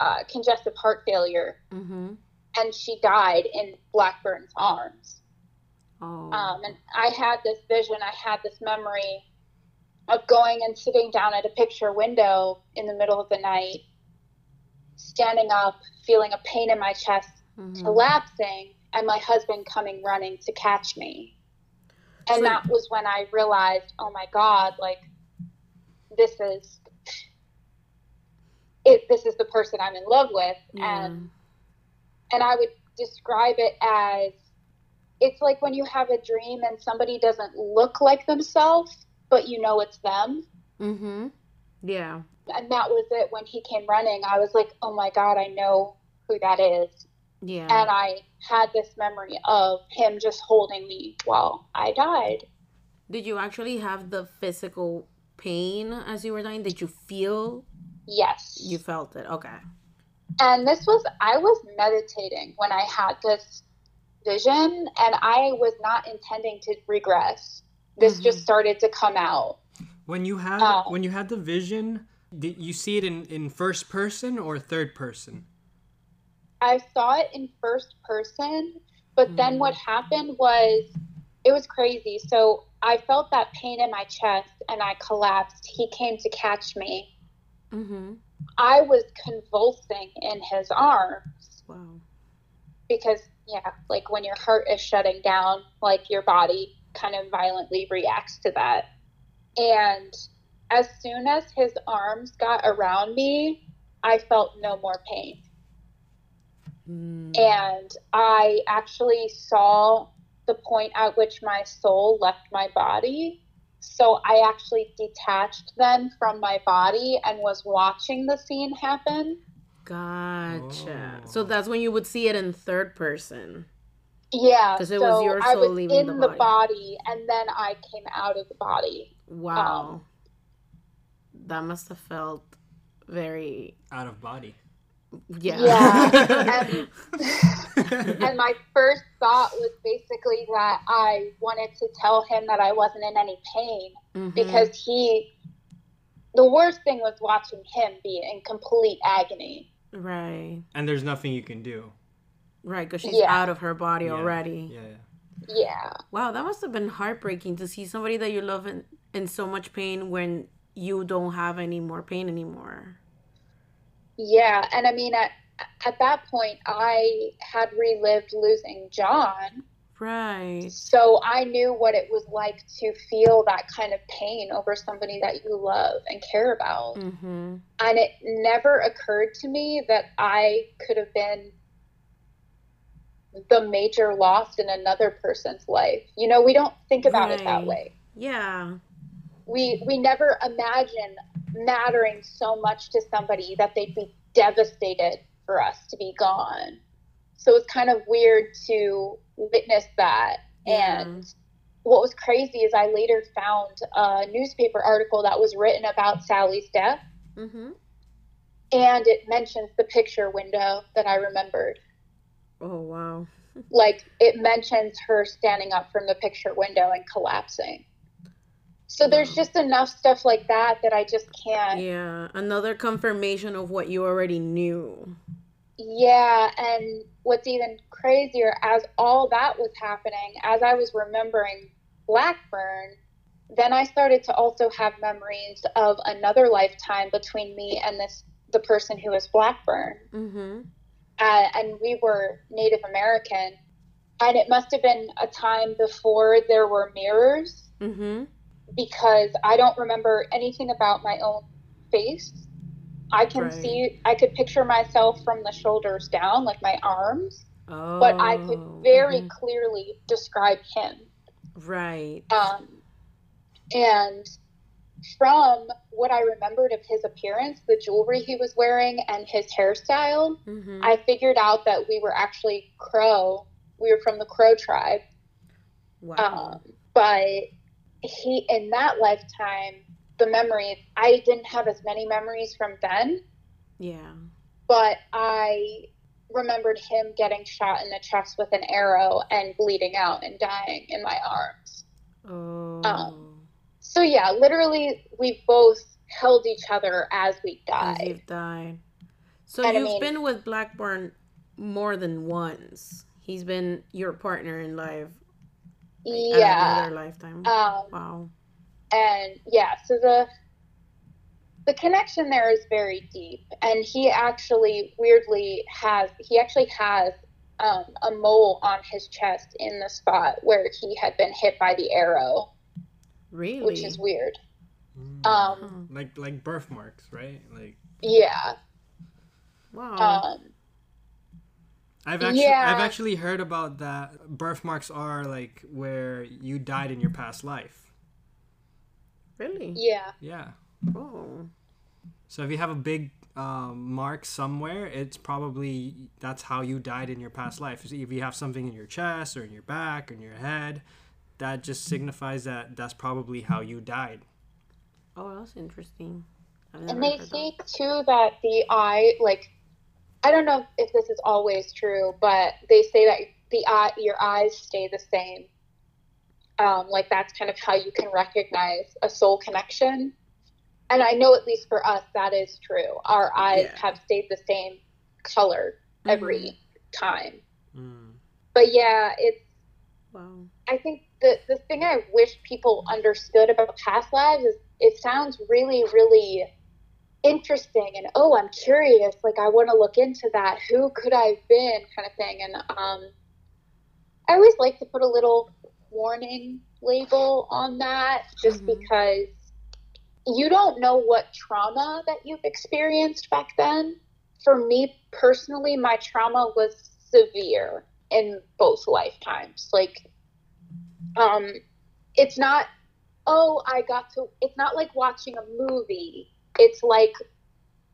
Speaker 3: uh, congestive heart failure,
Speaker 1: mm-hmm.
Speaker 3: and she died in Blackburn's arms.
Speaker 1: Oh.
Speaker 3: Um, and I had this vision, I had this memory of going and sitting down at a picture window in the middle of the night, standing up, feeling a pain in my chest,
Speaker 1: Mhm.
Speaker 3: collapsing and my husband coming running to catch me. And
Speaker 1: So-
Speaker 3: that was when I realized, oh my God, like this is it this is the person I'm in love with.
Speaker 1: Yeah.
Speaker 3: And and I would describe it as it's like when you have a dream and somebody doesn't look like themselves, but you know it's them.
Speaker 1: Mm-hmm. Yeah.
Speaker 3: And that was it when he came running. I was like, oh my God, I know who that is.
Speaker 1: Yeah.
Speaker 3: and I had this memory of him just holding me while I died.
Speaker 1: Did you actually have the physical pain as you were dying? Did you feel
Speaker 3: Yes.
Speaker 1: you felt it? Okay.
Speaker 3: and this was, I was meditating when I had this vision, and I was not intending to regress. This
Speaker 1: Mhm.
Speaker 3: just started to come out.
Speaker 2: When you had
Speaker 3: Oh.
Speaker 2: when you had the vision, did you see it in, in first person or third person?
Speaker 3: I saw it in first person, but then
Speaker 1: Mm.
Speaker 3: what happened was it was crazy. So I felt that pain in my chest and I collapsed. He came to catch me.
Speaker 1: Mm-hmm.
Speaker 3: I was convulsing in his arms.
Speaker 1: Wow.
Speaker 3: because yeah like when your heart is shutting down like your body kind of violently reacts to that. And as soon as his arms got around me i felt no more pain.
Speaker 1: Mm.
Speaker 3: and i actually saw the point at which my soul left my body. So i actually detached then from my body and was watching the scene happen
Speaker 1: Gotcha.
Speaker 2: Oh.
Speaker 1: So that's when you would see it in third person.
Speaker 3: yeah
Speaker 1: 'Cause it
Speaker 3: so
Speaker 1: was your
Speaker 3: I
Speaker 1: soul
Speaker 3: was
Speaker 1: leaving
Speaker 3: in
Speaker 1: the
Speaker 3: the
Speaker 1: body.
Speaker 3: body and then i came out of the body
Speaker 1: Wow. that must have felt very
Speaker 2: Out of body.
Speaker 1: yeah.
Speaker 3: Yeah. and, and my first thought was basically that I wanted to tell him that I wasn't in any pain
Speaker 1: Mhm.
Speaker 3: because he, the worst thing was watching him be in complete agony.
Speaker 1: Right.
Speaker 2: and there's nothing you can do.
Speaker 1: Right, because she's
Speaker 3: Yeah.
Speaker 1: out of her body
Speaker 2: Yeah.
Speaker 1: already.
Speaker 2: Yeah, yeah.
Speaker 3: Yeah.
Speaker 1: Wow, that must have been heartbreaking to see somebody that you love in, in so much pain when you don't have any more pain anymore.
Speaker 3: Yeah, and I mean at at that point I had relived losing John.
Speaker 1: Right.
Speaker 3: So I knew what it was like to feel that kind of pain over somebody that you love and care about.
Speaker 1: Mm-hmm.
Speaker 3: And it never occurred to me that I could have been the major loss in another person's life. You know, we don't think about it that way.
Speaker 1: Yeah.
Speaker 3: We we never imagine mattering so much to somebody that they'd be devastated for us to be gone. So it's kind of weird to witness that.
Speaker 1: Yeah.
Speaker 3: And what was crazy is I later found a newspaper article that was written about Sally's death
Speaker 1: Mm-hmm.
Speaker 3: and it mentions the picture window that I remembered.
Speaker 1: Oh wow.
Speaker 3: Like it mentions her standing up from the picture window and collapsing. So there's
Speaker 1: Wow.
Speaker 3: just enough stuff like that that I just can't.
Speaker 1: Yeah. Another confirmation of what you already knew.
Speaker 3: Yeah, and what's even crazier, as all that was happening, as I was remembering Blackburn, then I started to also have memories of another lifetime between me and this the person who was Blackburn.
Speaker 1: Mm-hmm.
Speaker 3: uh, and we were Native American. And it must have been a time before there were mirrors
Speaker 1: Mm-hmm.
Speaker 3: because I don't remember anything about my own face. I can
Speaker 1: Right.
Speaker 3: see, I could picture myself from the shoulders down, like my arms,
Speaker 1: Oh.
Speaker 3: but I could very
Speaker 1: mhm.
Speaker 3: clearly describe him.
Speaker 1: Right.
Speaker 3: Um, and from what I remembered of his appearance, the jewelry he was wearing, and his hairstyle,
Speaker 1: Mm-hmm.
Speaker 3: I figured out that we were actually Crow. We were from the Crow tribe.
Speaker 1: wow.
Speaker 3: Um, but he, in that lifetime, the memories, I didn't have as many memories from then,
Speaker 1: yeah.
Speaker 3: but I remembered him getting shot in the chest with an arrow and bleeding out and dying in my arms.
Speaker 1: Oh.
Speaker 3: Um, So, yeah, literally, we both held each other as we
Speaker 1: as
Speaker 3: died.
Speaker 1: you've died. So
Speaker 3: And
Speaker 1: you've
Speaker 3: mean-
Speaker 1: been with Blackburn more than once. He's been your partner in life.
Speaker 3: Yeah.
Speaker 1: Another lifetime.
Speaker 3: Um,
Speaker 1: wow.
Speaker 3: And yeah so the the connection there is very deep and he actually weirdly has he actually has um, a mole on his chest in the spot where he had been hit by the arrow
Speaker 1: Really?
Speaker 3: which is weird
Speaker 2: Mm.
Speaker 3: um
Speaker 2: like like birthmarks, right? Like
Speaker 3: yeah
Speaker 1: Wow.
Speaker 3: um
Speaker 2: I've actually
Speaker 3: Yeah.
Speaker 2: I've actually heard about that. Birthmarks are like where you died in your past life.
Speaker 1: Really?
Speaker 3: yeah
Speaker 2: Yeah.
Speaker 1: Oh.
Speaker 2: So if you have a big um, mark somewhere, it's probably that's how you died in your past life. If you have something in your chest or in your back or in your head, that just signifies that that's probably how you died.
Speaker 1: Oh, that's interesting.
Speaker 3: And they
Speaker 1: heard
Speaker 3: say too that the eye like i don't know if this is always true but they say that the eye your eyes stay the same um, like that's kind of how you can recognize a soul connection and i know at least for us that is true our eyes
Speaker 1: Yeah.
Speaker 3: have stayed the same color every time
Speaker 2: Mm.
Speaker 3: but yeah it's.
Speaker 1: Wow.
Speaker 3: I think the the thing I wish people understood about past lives is it sounds really, really interesting and oh, I'm curious. Like I want to look into that. Who could I have been? Kind of thing. And um, I always like to put a little warning label on that, just
Speaker 1: Mhm.
Speaker 3: because you don't know what trauma that you've experienced back then. For me personally, my trauma was severe in both lifetimes. Like, um, it's not, oh, I got to, it's not like watching a movie. It's like,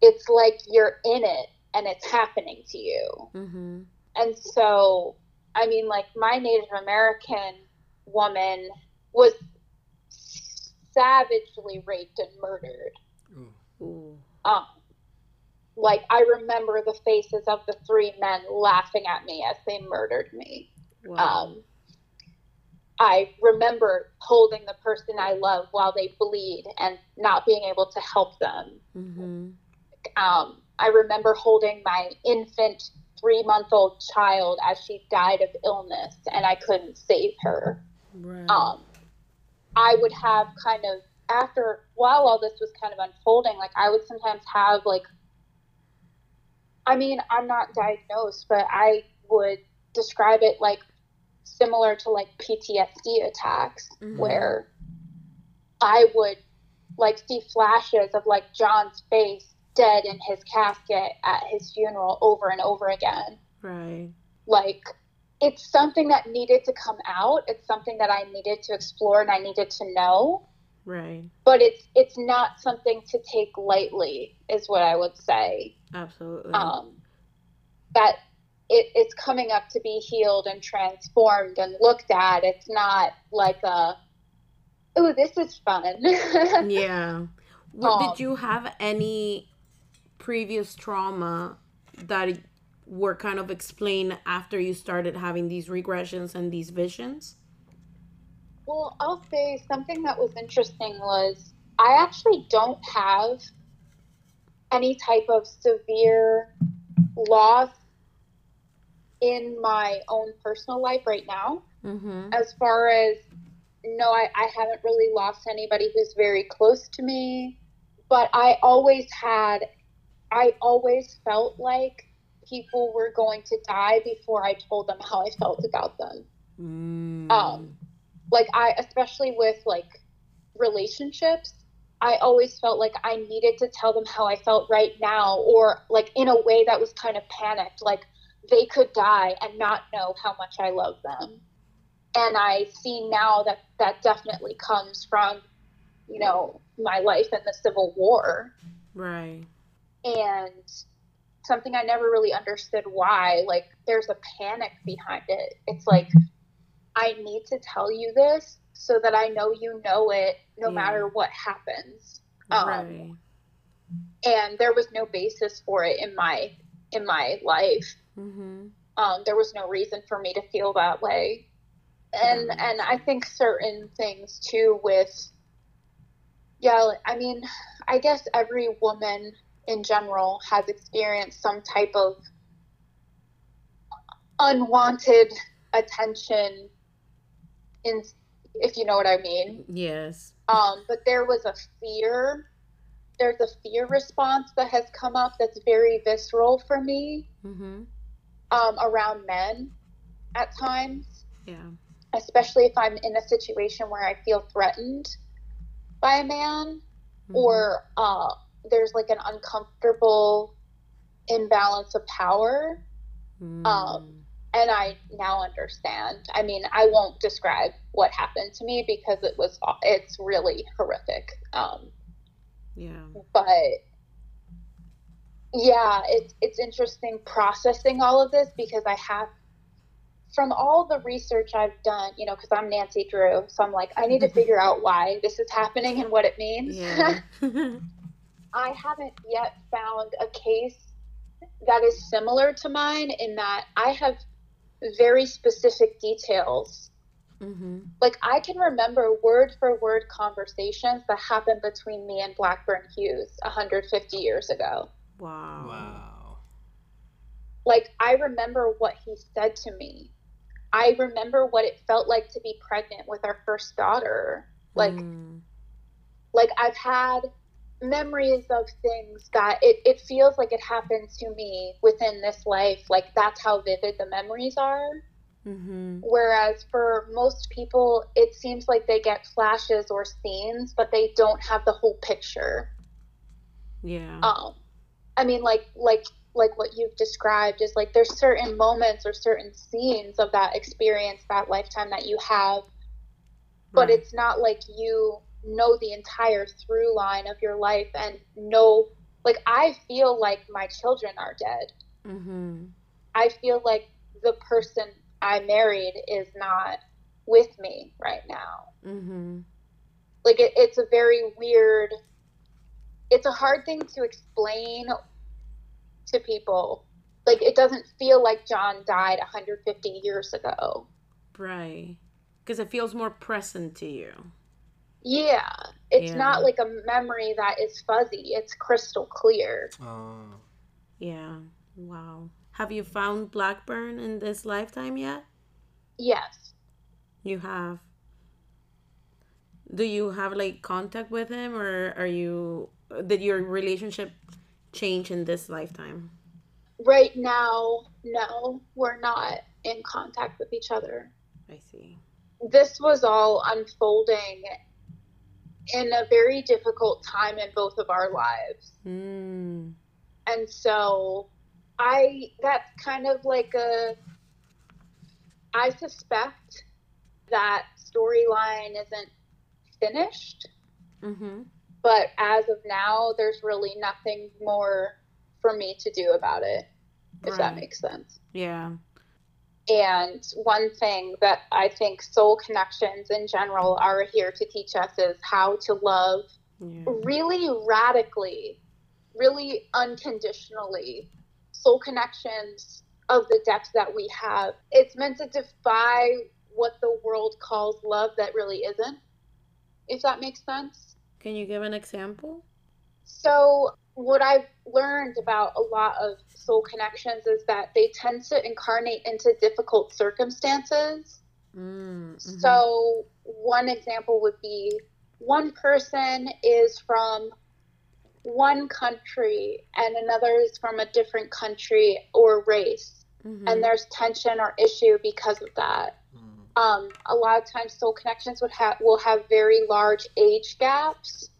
Speaker 3: it's like you're in it and it's happening to you.
Speaker 1: Mm-hmm.
Speaker 3: And so, I mean, like, my Native American woman was savagely raped and murdered.
Speaker 2: Ooh.
Speaker 1: Ooh.
Speaker 3: Um, like, I remember the faces of the three men laughing at me as they murdered me.
Speaker 1: Wow.
Speaker 3: Um, I remember holding the person I love while they bleed and not being able to help them.
Speaker 1: mm-hmm.
Speaker 3: Um, I remember holding my infant three month old child as she died of illness and I couldn't save her.
Speaker 1: Right.
Speaker 3: Um, I would have kind of after while all this was kind of unfolding, like I would sometimes have like I mean, I'm not diagnosed, but I would describe it like similar to like PTSD attacks
Speaker 1: Mhm.
Speaker 3: where I would like see flashes of like John's face dead in his casket at his funeral over and over again.
Speaker 1: Right.
Speaker 3: Like it's something that needed to come out. It's something that I needed to explore and I needed to know
Speaker 1: Right.
Speaker 3: but it's it's not something to take lightly is what i would say
Speaker 1: Absolutely.
Speaker 3: um, that it, it's coming up to be healed and transformed and looked at it's not like a oh this is fun
Speaker 1: yeah. What,
Speaker 3: Um,
Speaker 1: did you have any previous trauma that were kind of explained after you started having these regressions and these visions?
Speaker 3: well i'll say something that was interesting was i actually don't have any type of severe loss in my own personal life right now
Speaker 1: Mm-hmm.
Speaker 3: as far as no I, I haven't really lost anybody who's very close to me but i always had i always felt like people were going to die before i told them how i felt about them
Speaker 1: Mm.
Speaker 3: um like i especially with like relationships i always felt like i needed to tell them how i felt right now or like in a way that was kind of panicked like they could die and not know how much i love them and i see now that that definitely comes from you know my life in the civil war
Speaker 1: right.
Speaker 3: and something I never really understood why. Like, there's a panic behind it. It's like, I need to tell you this so that I know you know it no
Speaker 1: Yeah.
Speaker 3: matter what happens. Um,
Speaker 1: right.
Speaker 3: And there was no basis for it in my in my life.
Speaker 1: Mm-hmm.
Speaker 3: Um, there was no reason for me to feel that way. And
Speaker 1: Yeah.
Speaker 3: and I think certain things too with yeah, I mean, I guess every woman in general has experienced some type of unwanted attention in if you know what I mean.
Speaker 1: Yes.
Speaker 3: Um, but there was a fear there's a fear response that has come up that's very visceral for me
Speaker 1: Mm-hmm.
Speaker 3: um, around men at times
Speaker 1: Yeah.
Speaker 3: especially if I'm in a situation where I feel threatened by a man
Speaker 1: Mhm.
Speaker 3: or uh, there's like an uncomfortable imbalance of power.
Speaker 1: Mm.
Speaker 3: um, And I now understand. I mean, I won't describe what happened to me because it was it's really horrific. Um,
Speaker 1: yeah.
Speaker 3: but yeah, it's it's interesting processing all of this because I have from all the research I've done, you know, because I'm Nancy Drew, so I'm like, I need to figure out why this is happening and what it means.
Speaker 1: Yeah.
Speaker 3: I haven't yet found a case that is similar to mine in that I have very specific details.
Speaker 1: mm-hmm.
Speaker 3: Like I can remember word for word conversations that happened between me and Blackburn Hughes 150 years ago.
Speaker 1: Wow.
Speaker 2: Wow.
Speaker 3: Like I remember what he said to me. I remember what it felt like to be pregnant with our first daughter. Like
Speaker 1: Mm.
Speaker 3: like I've had memories of things that it, it feels like it happened to me within this life. Like that's how vivid the memories are.
Speaker 1: Mm-hmm.
Speaker 3: Whereas for most people, it seems like they get flashes or scenes, but they don't have the whole picture.
Speaker 1: Yeah.
Speaker 3: Um, I mean, like like like what you've described is like there's certain moments or certain scenes of that experience, that lifetime that you have, but
Speaker 1: Right.
Speaker 3: it's not like you know the entire through line of your life and know. Like I feel like my children are dead.
Speaker 1: Mm-hmm.
Speaker 3: I feel like the person I married is not with me right now.
Speaker 1: Mm-hmm.
Speaker 3: Like it, it's a very weird. It's a hard thing to explain to people. Like it doesn't feel like John died 150 years ago.
Speaker 1: Right. Because it feels more present to you.
Speaker 3: Yeah, it's
Speaker 1: Yeah.
Speaker 3: not like a memory that is fuzzy. It's crystal clear.
Speaker 2: Oh.
Speaker 1: Yeah. Wow. Have you found Blackburn in this lifetime yet?
Speaker 3: Yes.
Speaker 1: You have. Do you have like contact with him, or are you? Did your relationship change in this lifetime?
Speaker 3: Right now, no, we're not in contact with each other.
Speaker 1: I see.
Speaker 3: This was all unfolding in a very difficult time in both of our lives.
Speaker 1: Mm.
Speaker 3: And so I that's kind of like a I suspect that storyline isn't finished.
Speaker 1: Mm-hmm.
Speaker 3: But as of now, there's really nothing more for me to do about it, if that makes sense.
Speaker 1: Yeah.
Speaker 3: And one thing that I think soul connections in general are here to teach us is how to love
Speaker 1: Yeah.
Speaker 3: really radically, really unconditionally. Soul connections of the depth that we have. It's meant to defy what the world calls love that really isn't, if that makes sense.
Speaker 1: Can you give an example?
Speaker 3: So, what I've learned about a lot of soul connections is that they tend to incarnate into difficult circumstances.
Speaker 1: Mm. mhm.
Speaker 3: So, one example would be one person is from one country and another is from a different country or race,
Speaker 1: Mhm.
Speaker 3: and there's tension or issue because of that. Um, a lot of times, soul connections would have will have very large age gaps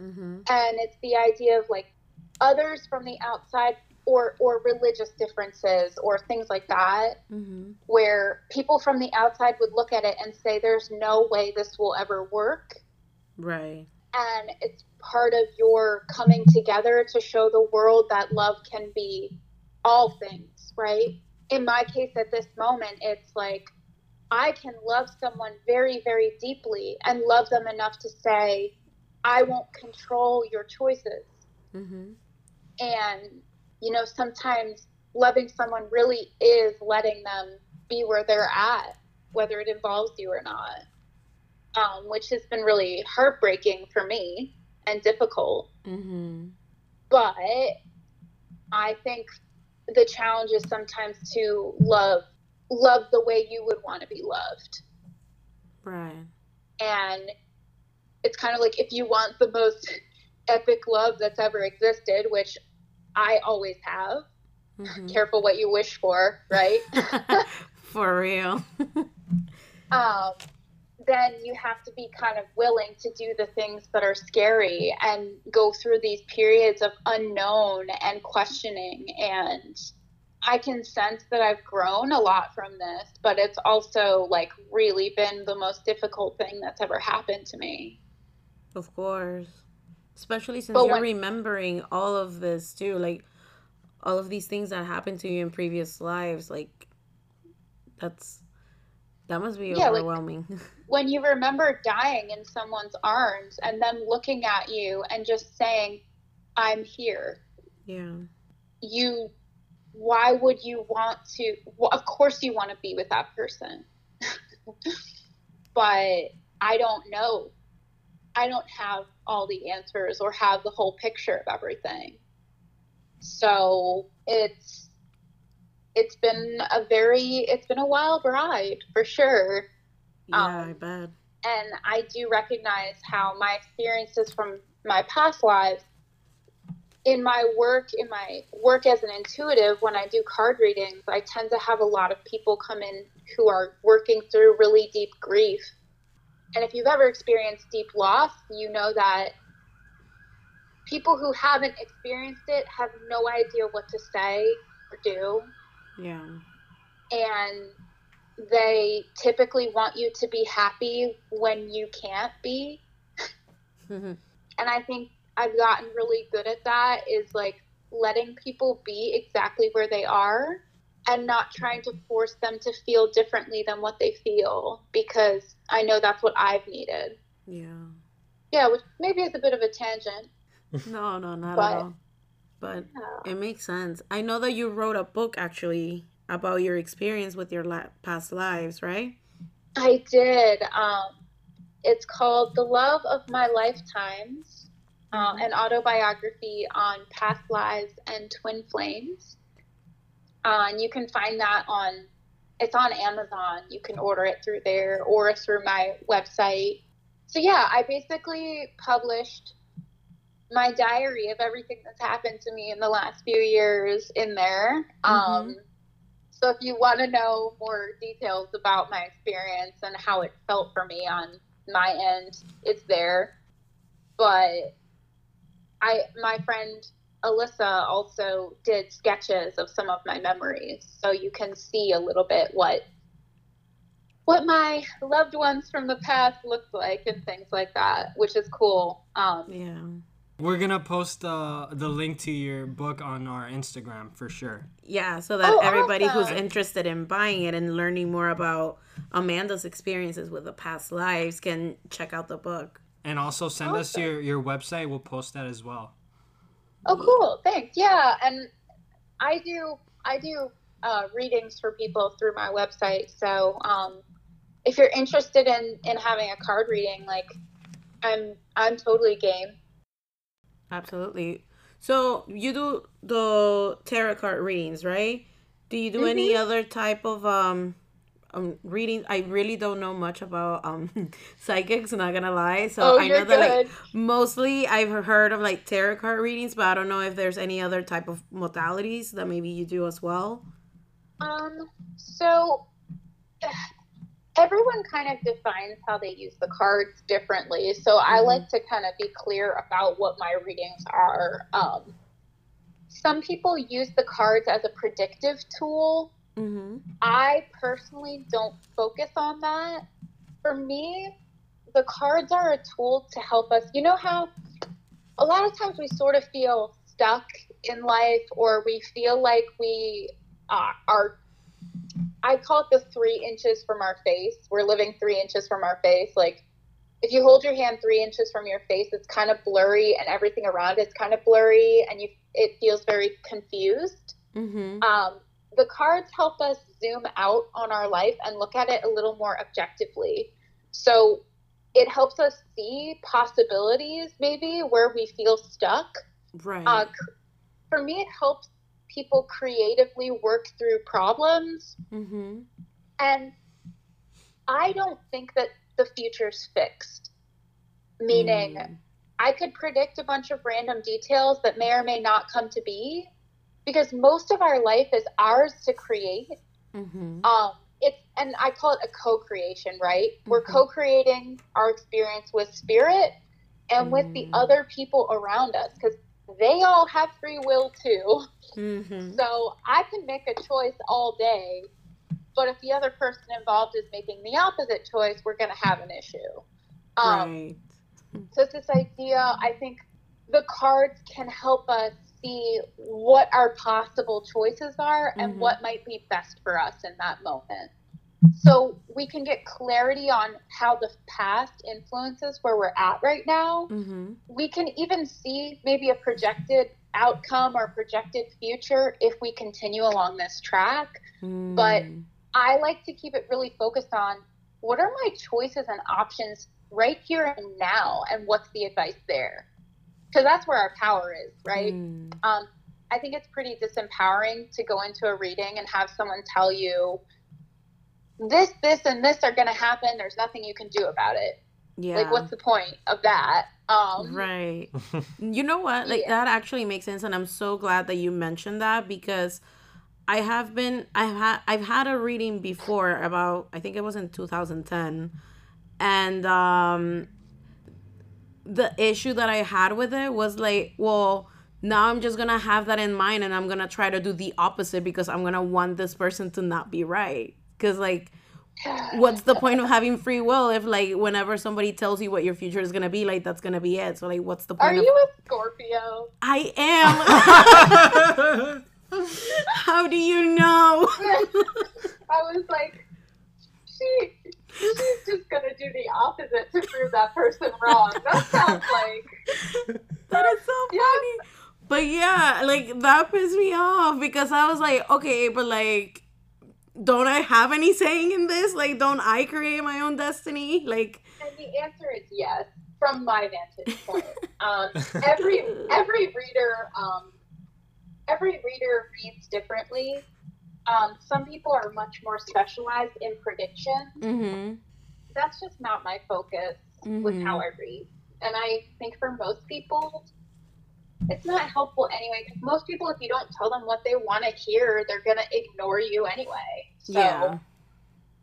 Speaker 1: Mhm.
Speaker 3: and it's the idea of like others from the outside or or religious differences or things like that
Speaker 1: Mhm.
Speaker 3: where people from the outside would look at it and say there's no way this will ever work
Speaker 1: Right.
Speaker 3: and it's part of your coming together to show the world that love can be all things right in my case at this moment it's like i can love someone very very deeply and love them enough to say i won't control your choices
Speaker 1: Mhm.
Speaker 3: And you know sometimes loving someone really is letting them be where they're at whether it involves you or not um, which has been really heartbreaking for me and difficult
Speaker 1: Mhm.
Speaker 3: but i think the challenge is sometimes to love love the way you would want to be loved
Speaker 1: Right.
Speaker 3: and it's kind of like if you want the most epic love that's ever existed which i always have
Speaker 1: Mhm.
Speaker 3: careful what you wish for, right?
Speaker 1: For real.
Speaker 3: um, then you have to be kind of willing to do the things that are scary and go through these periods of unknown and questioning. And I can sense that I've grown a lot from this, but it's also like really been the most difficult thing that's ever happened to me.
Speaker 1: Of course. Especially since
Speaker 3: But
Speaker 1: you're
Speaker 3: when-
Speaker 1: remembering all of this too, like all of these things that happened to you in previous lives, like that's that must be
Speaker 3: Yeah, like-
Speaker 1: overwhelming.
Speaker 3: When you remember dying in someone's arms and them looking at you and just saying, I'm here.
Speaker 1: yeah.
Speaker 3: you why would you want to well, of course you want to be with that person but i don't know i don't have all the answers or have the whole picture of everything. So it's it's been a very it's been a wild ride for sure.
Speaker 1: Yeah,
Speaker 3: Um,
Speaker 1: I bet.
Speaker 3: and I do recognize how my experiences from my past lives in my work in my work as an intuitive when I do card readings I tend to have a lot of people come in who are working through really deep grief and if you've ever experienced deep loss you know that people who haven't experienced it have no idea what to say or do
Speaker 1: Yeah.
Speaker 3: and they typically want you to be happy when you can't be
Speaker 1: Mhm.
Speaker 3: and i think i've gotten really good at that is like letting people be exactly where they are and not trying to force them to feel differently than what they feel because i know that's what i've needed
Speaker 1: yeah.
Speaker 3: yeah which maybe is a bit of a tangent
Speaker 1: No, no, not
Speaker 3: But-
Speaker 1: at all. But
Speaker 3: Yeah.
Speaker 1: it makes sense. I know that you wrote a book actually about your experience with your la- past lives, right?
Speaker 3: I did. Um, it's called The Love of My Lifetimes, uh, an autobiography on past lives and twin flames. Uh, and you can find that on, it's on Amazon. You can order it through there or through my website. so yeah, I basically published my diary of everything that's happened to me in the last few years in there. Um, so if you want to know more details about my experience and how it felt for me on my end, it's there. But I, my friend Alyssa also did sketches of some of my memories, so you can see a little bit what what my loved ones from the past looked like and things like that, which is cool. Um,
Speaker 1: Yeah.
Speaker 2: We're gonna post the the link to your book on our Instagram for sure.
Speaker 1: Yeah, so that
Speaker 3: Oh,
Speaker 1: everybody who's interested in buying it and learning more about Amanda's experiences with the past lives can check out the book.
Speaker 2: And also send us your your website. We'll post that as well.
Speaker 3: Oh, cool. Thanks. Yeah, and I do I do uh, readings for people through my website. So um, if you're interested in in having a card reading, like I'm I'm totally game.
Speaker 1: Absolutely. So you do the tarot card readings, right? Do you do any
Speaker 3: Mhm.
Speaker 1: other type of um um reading? I really don't know much about um psychics, not gonna lie. So
Speaker 3: oh,
Speaker 1: I know that like mostly I've heard of like tarot card readings, but I don't know if there's any other type of modalities that maybe you do as well.
Speaker 3: Um, so everyone kind of defines how they use the cards differently. So I
Speaker 1: Mhm.
Speaker 3: like to kind of be clear about what my readings are. Um, some people use the cards as a predictive tool.
Speaker 1: Mm-hmm.
Speaker 3: I personally don't focus on that. For me, the cards are a tool to help us. You know how a lot of times we sort of feel stuck in life or we feel like we uh, are I call it the three inches from our face. We're living three inches from our face. Like if you hold your hand three inches from your face, it's kind of blurry and everything around it's kind of blurry and you it feels very confused
Speaker 1: Mm-hmm.
Speaker 3: um, the cards help us zoom out on our life and look at it a little more objectively. So it helps us see possibilities, maybe where we feel stuck.
Speaker 1: Right.
Speaker 3: Uh, for me, it helps people creatively work through problems.
Speaker 1: mm-hmm.
Speaker 3: And I don't think that the future's fixed, meaning
Speaker 1: Mm.
Speaker 3: I could predict a bunch of random details that may or may not come to be because most of our life is ours to create.
Speaker 1: Mm-hmm.
Speaker 3: Um, it's and I call it a co-creation, right? We're
Speaker 1: Mhm.
Speaker 3: co-creating our experience with spirit and with the
Speaker 1: Mm.
Speaker 3: other people around us because they all have free will too.
Speaker 1: Mm-hmm.
Speaker 3: So I can make a choice all day, but if the other person involved is making the opposite choice, we're going to have an issue. Um,
Speaker 1: right.
Speaker 3: so it's this idea, I think the cards can help us see what our possible choices are and
Speaker 1: Mhm.
Speaker 3: what might be best for us in that moment. So we can get clarity on how the past influences where we're at right now.
Speaker 1: Mm-hmm.
Speaker 3: We can even see maybe a projected outcome or projected future if we continue along this track. But-
Speaker 1: Mm.
Speaker 3: I like to keep it really focused on what are my choices and options right here and now, and what's the advice there? Because that's where our power is, right?
Speaker 1: Mm.
Speaker 3: Um, I think it's pretty disempowering to go into a reading and have someone tell you this, this, and this are going to happen. There's nothing you can do about it.
Speaker 1: Yeah.
Speaker 3: Like, what's the point of that? Um,
Speaker 1: Right. You know what? Like
Speaker 3: Yeah.
Speaker 1: that actually makes sense, and I'm so glad that you mentioned that because I have been I've had I've had a reading before about I think it was in 2010, and um, the issue that I had with it was like, well, now I'm just gonna have that in mind, and I'm gonna try to do the opposite because I'm gonna want this person to not be right. Because like what's the point of having free will if like whenever somebody tells you what your future is gonna be like that's gonna be it so like what's the
Speaker 3: Are
Speaker 1: point of
Speaker 3: you a Scorpio?
Speaker 1: i am how do you know
Speaker 3: I was like, she, she's just gonna do the opposite to prove that person wrong. That sounds like
Speaker 1: that is so
Speaker 3: Yeah.
Speaker 1: funny but yeah like that pissed me off because i was like okay but like don't i have any saying in this like don't i create my own destiny like
Speaker 3: And the answer is yes, from my vantage point. Um, every every reader, um, every reader reads differently. Um, some people are much more specialized in prediction.
Speaker 1: mm-hmm
Speaker 3: That's just not my focus. with
Speaker 1: Mhm.
Speaker 3: how I read. And I think for most people, it's not helpful anyway. most people, if you don't tell them what they want to hear, they're going to ignore you anyway. So
Speaker 1: yeah.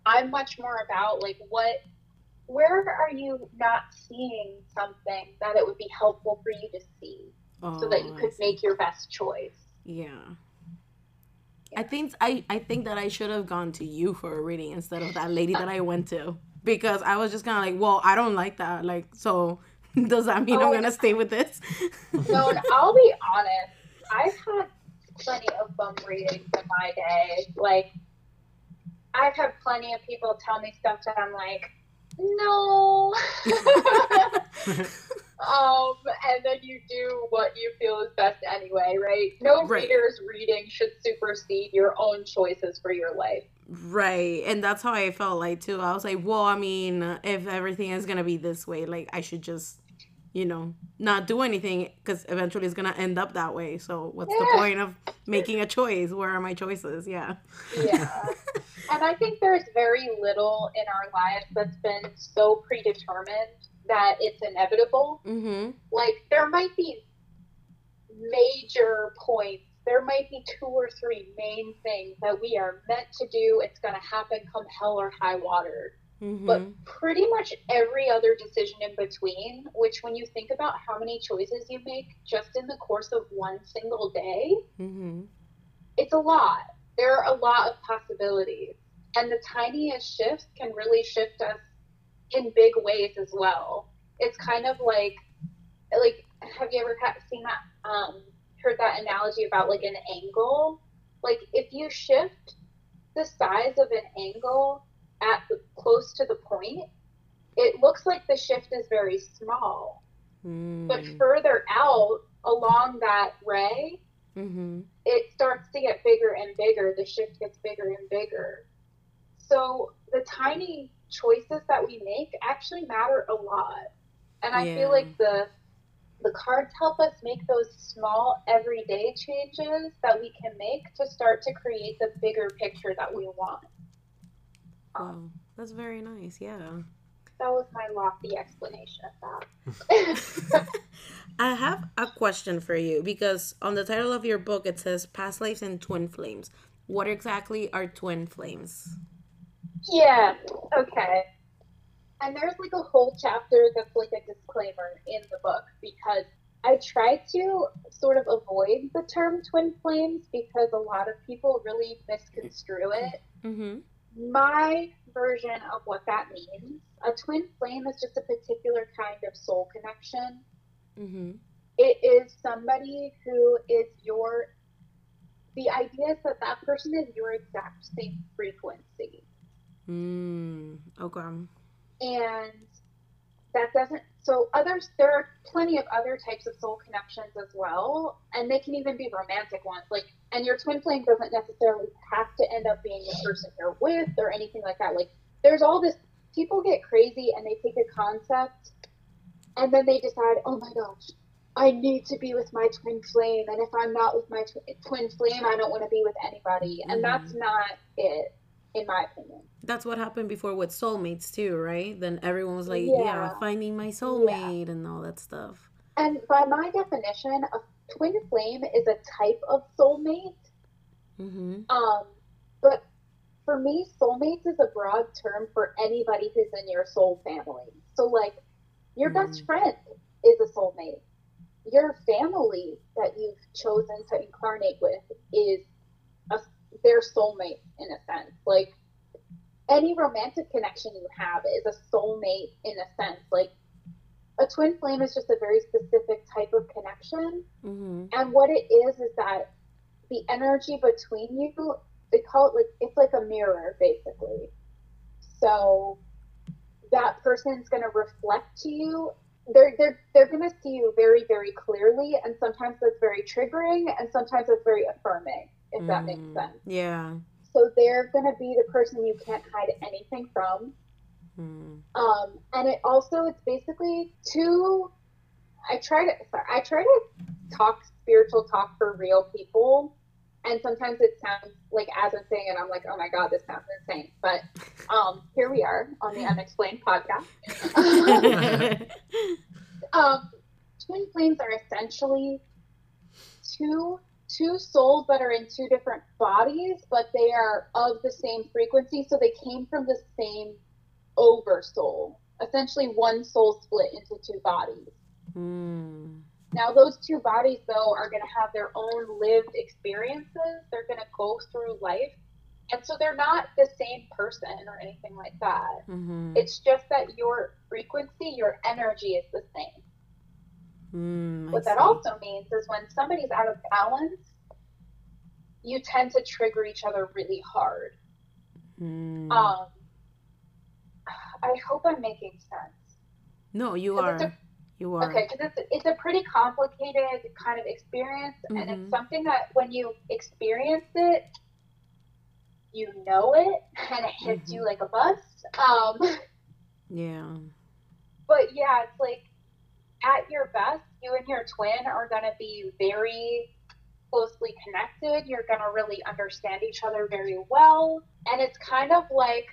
Speaker 3: I'm much more about like what, where are you not seeing something that it would be helpful for you to see so that you
Speaker 1: Oh,
Speaker 3: could make your best choice?
Speaker 1: Yeah. I think I, I think that I should have gone to you for a reading instead of that lady that I went to because I was just kind of like, well, I don't like that. Like, so does that mean I'm
Speaker 3: Oh,
Speaker 1: gonna stay with this?
Speaker 3: No, I'll be honest. I've had plenty of bum readings in my day. Like, I've had plenty of people tell me stuff that I'm like, no. um, and then you do what you feel is best anyway, right? No
Speaker 1: Right.
Speaker 3: reader's reading should supersede your own choices for your life.
Speaker 1: right, and that's how I felt like too. I was like, well, I mean, if everything is gonna be this way, like I should just, you know, not do anything because eventually it's gonna end up that way. So what's the point of making a choice? Where are my choices? Yeah.
Speaker 3: Yeah. and I think there's very little in our lives that's been so predetermined that it's inevitable.
Speaker 1: Mm-hmm.
Speaker 3: like there might be major points there might be two or three main things that we are meant to do it's going to happen come hell or high water
Speaker 1: Mm-hmm.
Speaker 3: but pretty much every other decision in between which when you think about how many choices you make just in the course of one single day
Speaker 1: mm-hmm.
Speaker 3: it's a lot there are a lot of possibilities and the tiniest shifts can really shift us in big ways as well it's kind of like like have you ever seen that um heard that analogy about like an angle like if you shift the size of an angle at the close to the point it looks like the shift is very small but
Speaker 1: Mm-hmm.
Speaker 3: further out along that ray
Speaker 1: Mm-hmm.
Speaker 3: it starts to get bigger and bigger. The shift gets bigger and bigger. So the tiny choices that we make actually matter a lot. And I
Speaker 1: Yeah.
Speaker 3: feel like the the cards help us make those small everyday changes that we can make to start to create the bigger picture that we want.
Speaker 1: Wow, um, that's very nice. Yeah.
Speaker 3: That was my lofty explanation of that.
Speaker 1: I have a question for you because on the title of your book it says Past Lives and Twin Flames. What exactly are twin flames?
Speaker 3: Yeah, okay. And there's like a whole chapter that's like a disclaimer in the book because I try to sort of avoid the term twin flames because a lot of people really misconstrue it.
Speaker 1: Mm-hmm.
Speaker 3: My version of what that means a twin flame is just a particular kind of soul connection.
Speaker 1: Mm-hmm.
Speaker 3: It is somebody who is your, the idea is that that person is your exact same frequency.
Speaker 1: Mm. Okay.
Speaker 3: and that doesn't so others there are plenty of other types of soul connections as well and they can even be romantic ones like and your twin flame doesn't necessarily have to end up being the person you're with or anything like that like there's all this people get crazy and they take a concept and then they decide oh my gosh i need to be with my twin flame and if i'm not with my tw- twin flame i don't want to be with anybody and that's not it in my opinion
Speaker 1: That's what happened before with soulmates too, right? Then everyone was like, "Yeah,
Speaker 3: Yeah.
Speaker 1: finding my soulmate and all that stuff."
Speaker 3: And by my definition, a twin flame is a type of soulmate.
Speaker 1: Mm-hmm.
Speaker 3: Um, but for me, soulmates is a broad term for anybody who's in your soul family. So, like, your best friend is a soulmate. Your family that you've chosen to incarnate with is a, their soulmate in a sense. Like, any romantic connection you have is a soulmate in a sense. Like, a twin flame is just a very specific type of connection.
Speaker 1: Mm-hmm.
Speaker 3: And what it is is that the energy between you, they call it like it's like a mirror basically. So that person's gonna reflect to you. They're they're they're gonna see you very, very clearly and sometimes that's very triggering and sometimes it's very affirming, if that makes
Speaker 1: Mm.
Speaker 3: sense.
Speaker 1: Yeah.
Speaker 3: So they're gonna be the person you can't hide anything from.
Speaker 1: Mm.
Speaker 3: Um, and it also it's basically two. I try to sorry, I try to talk spiritual talk for real people, and sometimes it sounds like as I'm saying it, I'm like, oh my god, this sounds insane. But um, here we are on the Unexplained podcast. um, twin flames are essentially two two souls that are in two different bodies, but they are of the same frequency, so they came from the same over soul. Essentially, one soul split into two bodies.
Speaker 1: Mm.
Speaker 3: Now, those two bodies, though, are going to have their own lived experiences. They're going to go through life. And so they're not the same person or anything like that.
Speaker 1: hmm
Speaker 3: It's just that your frequency, your energy is the same.
Speaker 1: Mm, I
Speaker 3: What that
Speaker 1: see.
Speaker 3: also means is when somebody's out of balance, you tend to trigger each other really hard.
Speaker 1: Mm.
Speaker 3: Um, I hope I'm making sense.
Speaker 1: no, you are. You are.
Speaker 3: Okay, because it's, it's a pretty complicated kind of experience, and
Speaker 1: Mhm.
Speaker 3: it's something that when you experience it, you know it, and it hits you like a bus. Um,
Speaker 1: Yeah.
Speaker 3: but yeah, it's like at your best, you and your twin are going to be very closely connected. You're going to really understand each other very well. And it's kind of like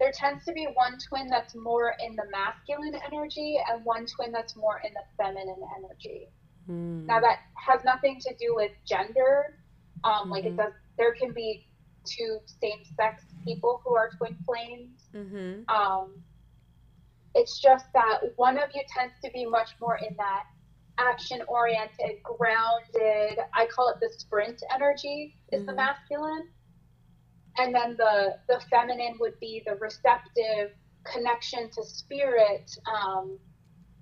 Speaker 3: there tends to be one twin that's more in the masculine energy and one twin that's more in the feminine energy.
Speaker 1: Mm.
Speaker 3: Now, that has nothing to do with gender. Um, Like, it
Speaker 1: Mhm.
Speaker 3: does, there can be two same sex people who are twin flames.
Speaker 1: Mm-hmm.
Speaker 3: Um, it's just that one of you tends to be much more in that action oriented, grounded, I call it the sprint energy, is the
Speaker 1: Mhm.
Speaker 3: masculine. And then the, the feminine would be the receptive connection to spirit, um,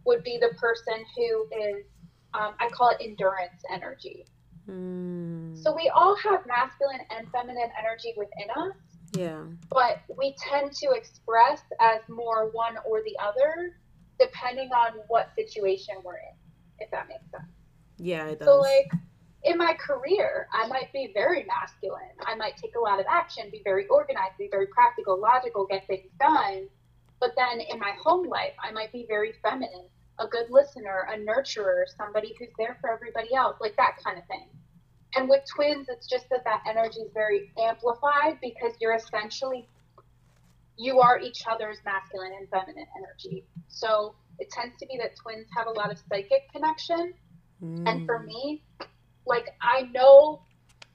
Speaker 3: would be the person who is, um, I call it endurance energy.
Speaker 1: Mm.
Speaker 3: So we all have masculine and feminine energy within us
Speaker 1: yeah.
Speaker 3: but we tend to express as more one or the other depending on what situation we're in if that makes sense
Speaker 1: Yeah, it does.
Speaker 3: so like in my career i might be very masculine i might take a lot of action be very organized be very practical logical get things done but then in my home life i might be very feminine a good listener a nurturer somebody who's there for everybody else like that kind of thing and with twins it's just that that energy is very amplified because you're essentially you are each other's masculine and feminine energy so it tends to be that twins have a lot of psychic connection and for
Speaker 1: Mm.
Speaker 3: me like i know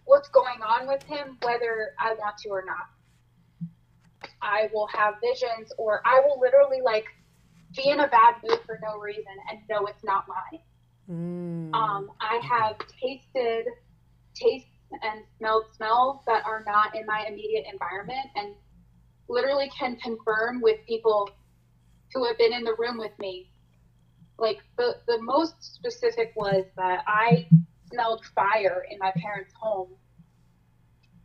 Speaker 3: what's going on with him whether i want to or not i will have visions or i will literally like be in a bad mood for no reason and know it's not mine
Speaker 1: Mm.
Speaker 3: um, I have tasted tastes and smelled smells that are not in my immediate environment and literally can confirm with people who have been in the room with me. Like the, the most specific was that I smelled fire in my parents' home.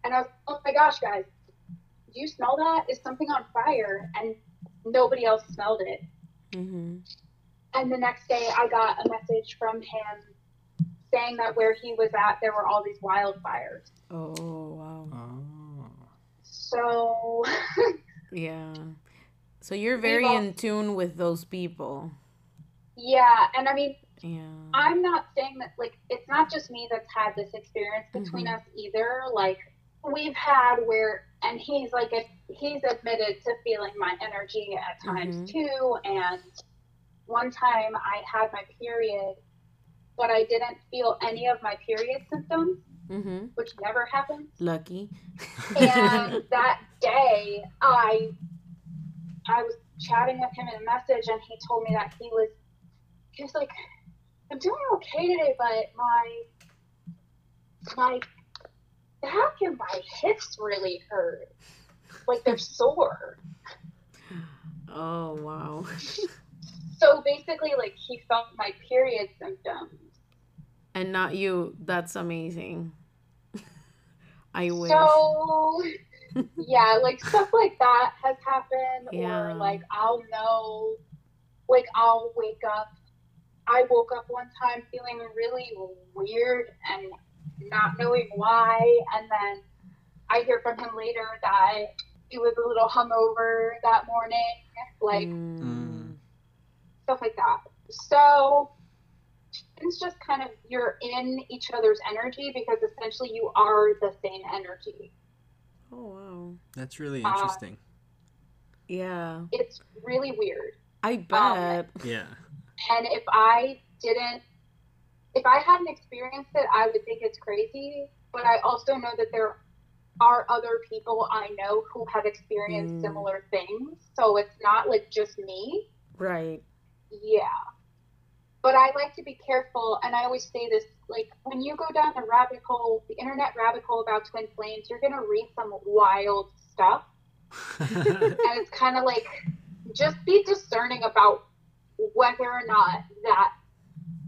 Speaker 3: And I was, oh my gosh, guys, do you smell that? Is something on fire? And nobody else smelled it.
Speaker 1: Mhm.
Speaker 3: And the next day, I got a message from him saying that where he was at, there were all these wildfires.
Speaker 1: Oh wow.
Speaker 2: Oh.
Speaker 3: So,
Speaker 1: Yeah. So you're very
Speaker 3: all-
Speaker 1: in tune with those people.
Speaker 3: yeah. And I mean,
Speaker 1: Yeah.
Speaker 3: I'm not saying that, like, it's not just me that's had this experience between
Speaker 1: Mhm.
Speaker 3: us either. Like, we've had where, and he's like, a, he's admitted to feeling my energy at times
Speaker 1: Mhm.
Speaker 3: too. And one time I had my period, but I didn't feel any of my period symptoms,
Speaker 1: Mm-hmm.
Speaker 3: which never happens.
Speaker 1: Lucky.
Speaker 3: and that day i i was chatting with him in a message and he told me that he was he was like i'm doing okay today but my my back and my hips really hurt like they're sore
Speaker 1: oh wow.
Speaker 3: so basically like he felt my period symptoms
Speaker 1: and not you. That's amazing. I wish.
Speaker 3: So yeah, like stuff like that has happened,
Speaker 1: Yeah.
Speaker 3: or like I'll know, like I'll wake up. I woke up one time feeling really weird and not knowing why, and then I hear from him later that he was a little hungover that morning, like
Speaker 1: Mm.
Speaker 3: stuff like that. So it's just kind of you're in each other's energy because essentially you are the same energy.
Speaker 1: Oh wow.
Speaker 4: That's really
Speaker 3: Uh,
Speaker 4: interesting.
Speaker 1: Yeah.
Speaker 3: It's really weird.
Speaker 1: I bet.
Speaker 4: yeah.
Speaker 3: And if I didn't, if I hadn't experienced it, I would think it's crazy. But I also know that there are other people I know who have experienced
Speaker 1: Mm.
Speaker 3: similar things. So it's not like just me.
Speaker 1: right.
Speaker 3: Yeah. But I like to be careful, and I always say this like, when you go down the rabbit hole, the internet rabbit hole about twin flames, you're going to read some wild stuff. And it's kind of like, just be discerning about whether or not that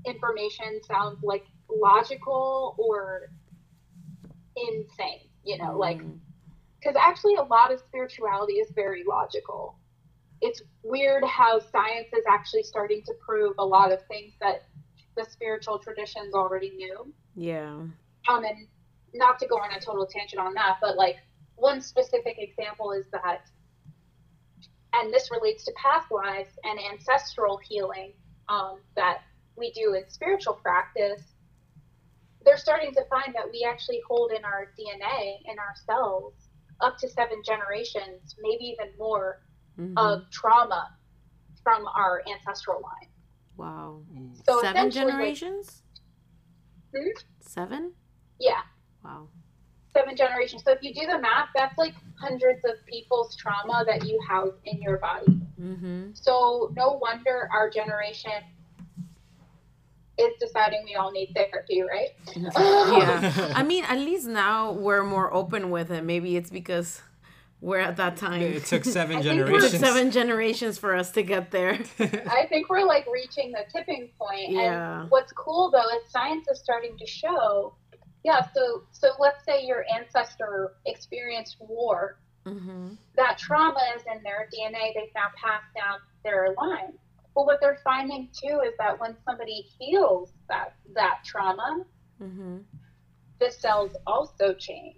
Speaker 3: information sounds like logical or insane. You know, like,
Speaker 1: Mm.
Speaker 3: because actually a lot of spirituality is very logical. It's weird how science is actually starting to prove a lot of things that the spiritual traditions already knew.
Speaker 1: Yeah.
Speaker 3: Um, and not to go on a total tangent on that, but like one specific example is that, and this relates to past lives and ancestral healing um, that we do in spiritual practice. They're starting to find that we actually hold in our DNA, in our cells, up to seven generations, maybe even more,
Speaker 1: Mhm.
Speaker 3: of trauma from our ancestral line.
Speaker 1: wow.
Speaker 3: So
Speaker 1: Seven
Speaker 3: essentially, like-
Speaker 1: generations?
Speaker 3: Hmm?
Speaker 1: Seven?
Speaker 3: yeah,
Speaker 1: Wow.
Speaker 3: seven generations. So if you do the math, that's like hundreds of people's trauma that you house in your body.
Speaker 1: Mm-hmm.
Speaker 3: So no wonder our generation is deciding we all need therapy, right?
Speaker 1: yeah. I mean, at least now we're more open with it. Maybe it's because we're at that time.
Speaker 2: It took seven
Speaker 3: I
Speaker 1: It took
Speaker 2: generations.
Speaker 1: seven generations for us to get there.
Speaker 3: I think we're like reaching the tipping point.
Speaker 1: Yeah.
Speaker 3: And what's cool though is science is starting to show, yeah. So so let's say your ancestor experienced war.
Speaker 1: Mm-hmm.
Speaker 3: That trauma is in their DNA. They've now passed down their line. But what they're finding too is that when somebody heals that that trauma,
Speaker 1: Mm-hmm.
Speaker 3: the cells also change.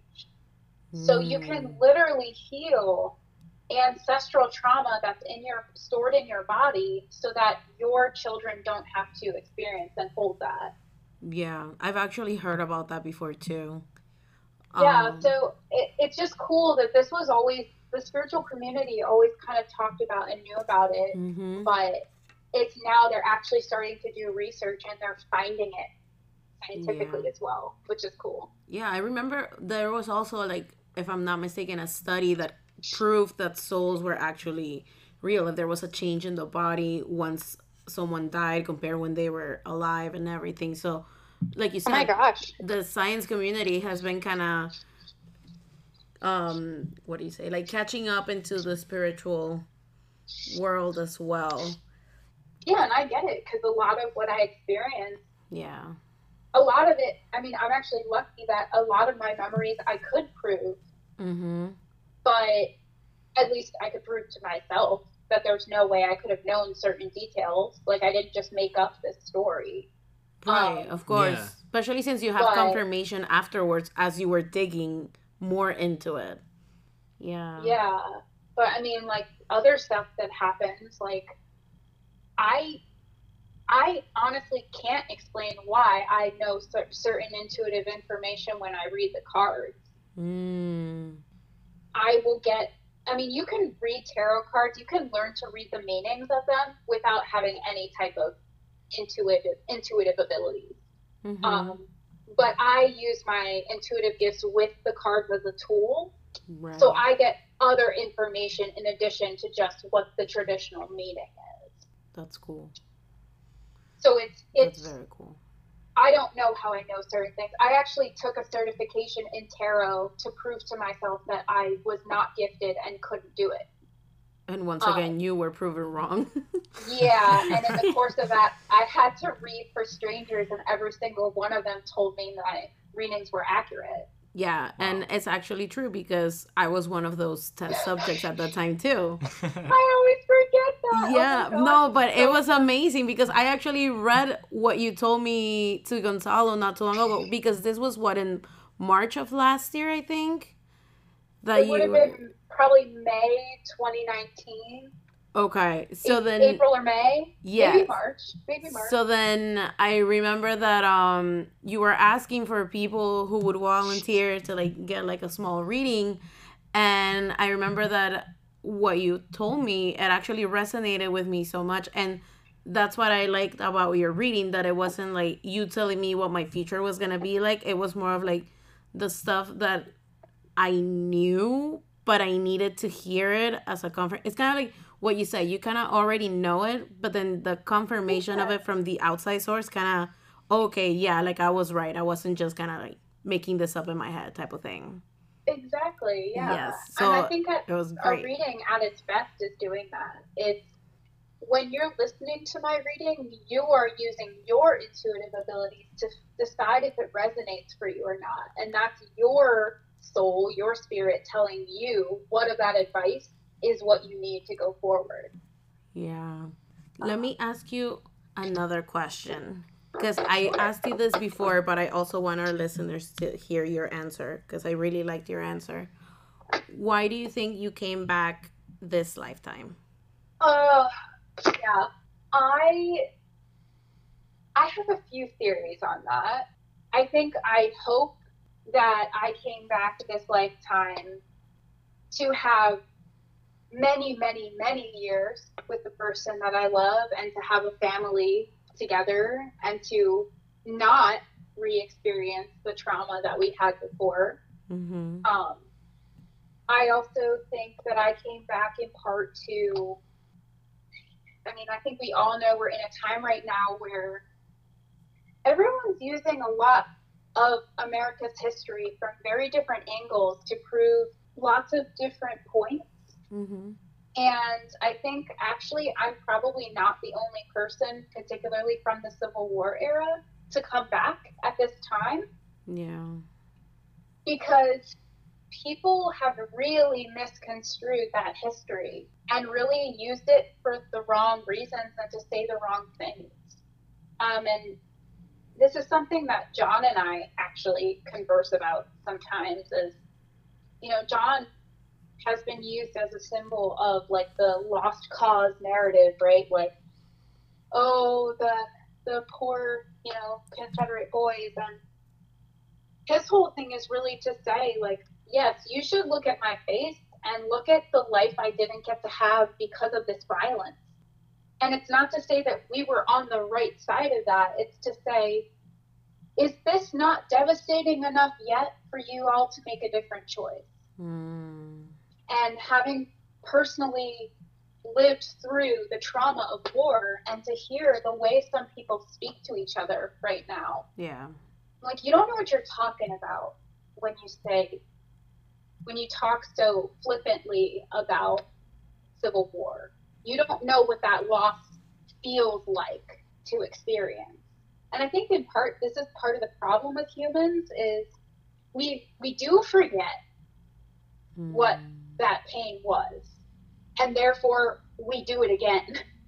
Speaker 3: So you
Speaker 1: Mm.
Speaker 3: can literally heal ancestral trauma that's in your stored in your body so that your children don't have to experience and hold that.
Speaker 1: Yeah, I've actually heard about that before too.
Speaker 3: yeah,
Speaker 1: Um,
Speaker 3: so it, it's just cool that this was always the spiritual community always kind of talked about and knew about it,
Speaker 1: mhm.
Speaker 3: but it's now they're actually starting to do research and they're finding it scientifically as well, which is cool.
Speaker 1: Yeah, I remember there was also like, if I'm not mistaken, a study that proved that souls were actually real. If there was a change in the body once someone died compared when they were alive and everything. So, like you said,
Speaker 3: Oh my gosh.
Speaker 1: the science community has been kind of, um, what do you say, like catching up into the spiritual world as well.
Speaker 3: Yeah, and I get it because a lot of what I experienced
Speaker 1: Yeah.
Speaker 3: a lot of it i mean i'm actually lucky that a lot of my memories i could prove
Speaker 1: Mm-hmm.
Speaker 3: but at least i could prove to myself that there's no way i could have known certain details like i didn't just make up this story
Speaker 1: Right,
Speaker 3: Um,
Speaker 1: of course.
Speaker 4: Yeah.
Speaker 1: Especially since you have
Speaker 3: But-
Speaker 1: confirmation afterwards as you were digging more into it. Yeah.
Speaker 3: yeah but i mean like other stuff that happens like i i honestly can't explain why i know cer- certain intuitive information when i read the cards
Speaker 1: Mm.
Speaker 3: I will get. I mean, you can read tarot cards. You can learn to read the meanings of them without having any type of intuitive intuitive abilities.
Speaker 1: Mhm.
Speaker 3: Um, but I use my intuitive gifts with the cards as a tool,
Speaker 1: right.
Speaker 3: so I get other information in addition to just what the traditional meaning is.
Speaker 1: That's cool.
Speaker 3: So it's
Speaker 1: That's
Speaker 3: it's.
Speaker 1: very cool.
Speaker 3: I don't know how I know certain things. I actually took a certification in tarot to prove to myself that I was not gifted and couldn't do it.
Speaker 1: And once
Speaker 3: Um,
Speaker 1: again, you were proven wrong.
Speaker 3: Yeah, and in the course of that, I had to read for strangers, and every single one of them told me that readings were accurate.
Speaker 1: Yeah, and it's actually true because I was one of those test subjects at that time too.
Speaker 3: I always forget that. Oh
Speaker 1: yeah,
Speaker 3: God.
Speaker 1: no, but it was amazing because I actually read what you told me to Gonzalo not too long ago because this was what in March of last year, I think. That
Speaker 3: It would have
Speaker 1: you
Speaker 3: been probably May 2019.
Speaker 1: Okay, so
Speaker 3: A-
Speaker 1: then
Speaker 3: April or May.
Speaker 1: yeah,
Speaker 3: Maybe March. Maybe March.
Speaker 1: So then I remember that um you were asking for people who would volunteer to like get like a small reading and I remember that what you told me it actually resonated with me so much and that's what I liked about your reading that it wasn't like you telling me what my future was going to be like it was more of like the stuff that I knew but I needed to hear it as a comfort it's kind of like what you said you kind of already know it but then the confirmation of it from the outside source kind of oh, okay yeah like i was right i wasn't just kind of like making this up in my head type of thing
Speaker 3: exactly. Yeah.
Speaker 1: Yes,
Speaker 3: and I
Speaker 1: so
Speaker 3: think that
Speaker 1: it was great.
Speaker 3: a reading at its best is doing that. It's when you're listening to my reading, you are using your intuitive abilities to decide if it resonates for you or not. And that's your soul, your spirit telling you what of that advice is what you need to go forward.
Speaker 1: yeah let me ask you another question because i asked you this before but i also want our listeners to hear your answer because i really liked your answer why do you think you came back this lifetime
Speaker 3: Uh, yeah. I I have a few theories on that. I think I hope that I came back this lifetime to have many, many, many years with the person that I love and to have a family together and to not re-experience the trauma that we had before.
Speaker 1: mm-hmm.
Speaker 3: Um, I also think that I came back in part to, I mean, I think we all know we're in a time right now where everyone's using a lot of America's history from very different angles to prove lots of different points.
Speaker 1: Mm-hmm.
Speaker 3: And I think actually I'm probably not the only person, particularly from the Civil War era, to come back at this time
Speaker 1: yeah
Speaker 3: because people have really misconstrued that history and really used it for the wrong reasons and to say the wrong things. Um, and this is something that John and I actually converse about sometimes is, you know, John has been used as a symbol of like the lost cause narrative, right? Like, oh, the the poor, you know, Confederate boys and his whole thing is really to say like yes you should look at my face and look at the life i didn't get to have because of this violence and it's not to say that we were on the right side of that it's to say is this not devastating enough yet for you all to make a different choice
Speaker 1: mm.
Speaker 3: And having personally lived through the trauma of war and to hear the way some people speak to each other right now.
Speaker 1: Yeah.
Speaker 3: Like you don't know what you're talking about when you say when you talk so flippantly about civil war. You don't know what that loss feels like to experience. And i think in part this is part of the problem with humans is we we do forget hmm.
Speaker 1: What?
Speaker 3: That pain was and therefore we do it again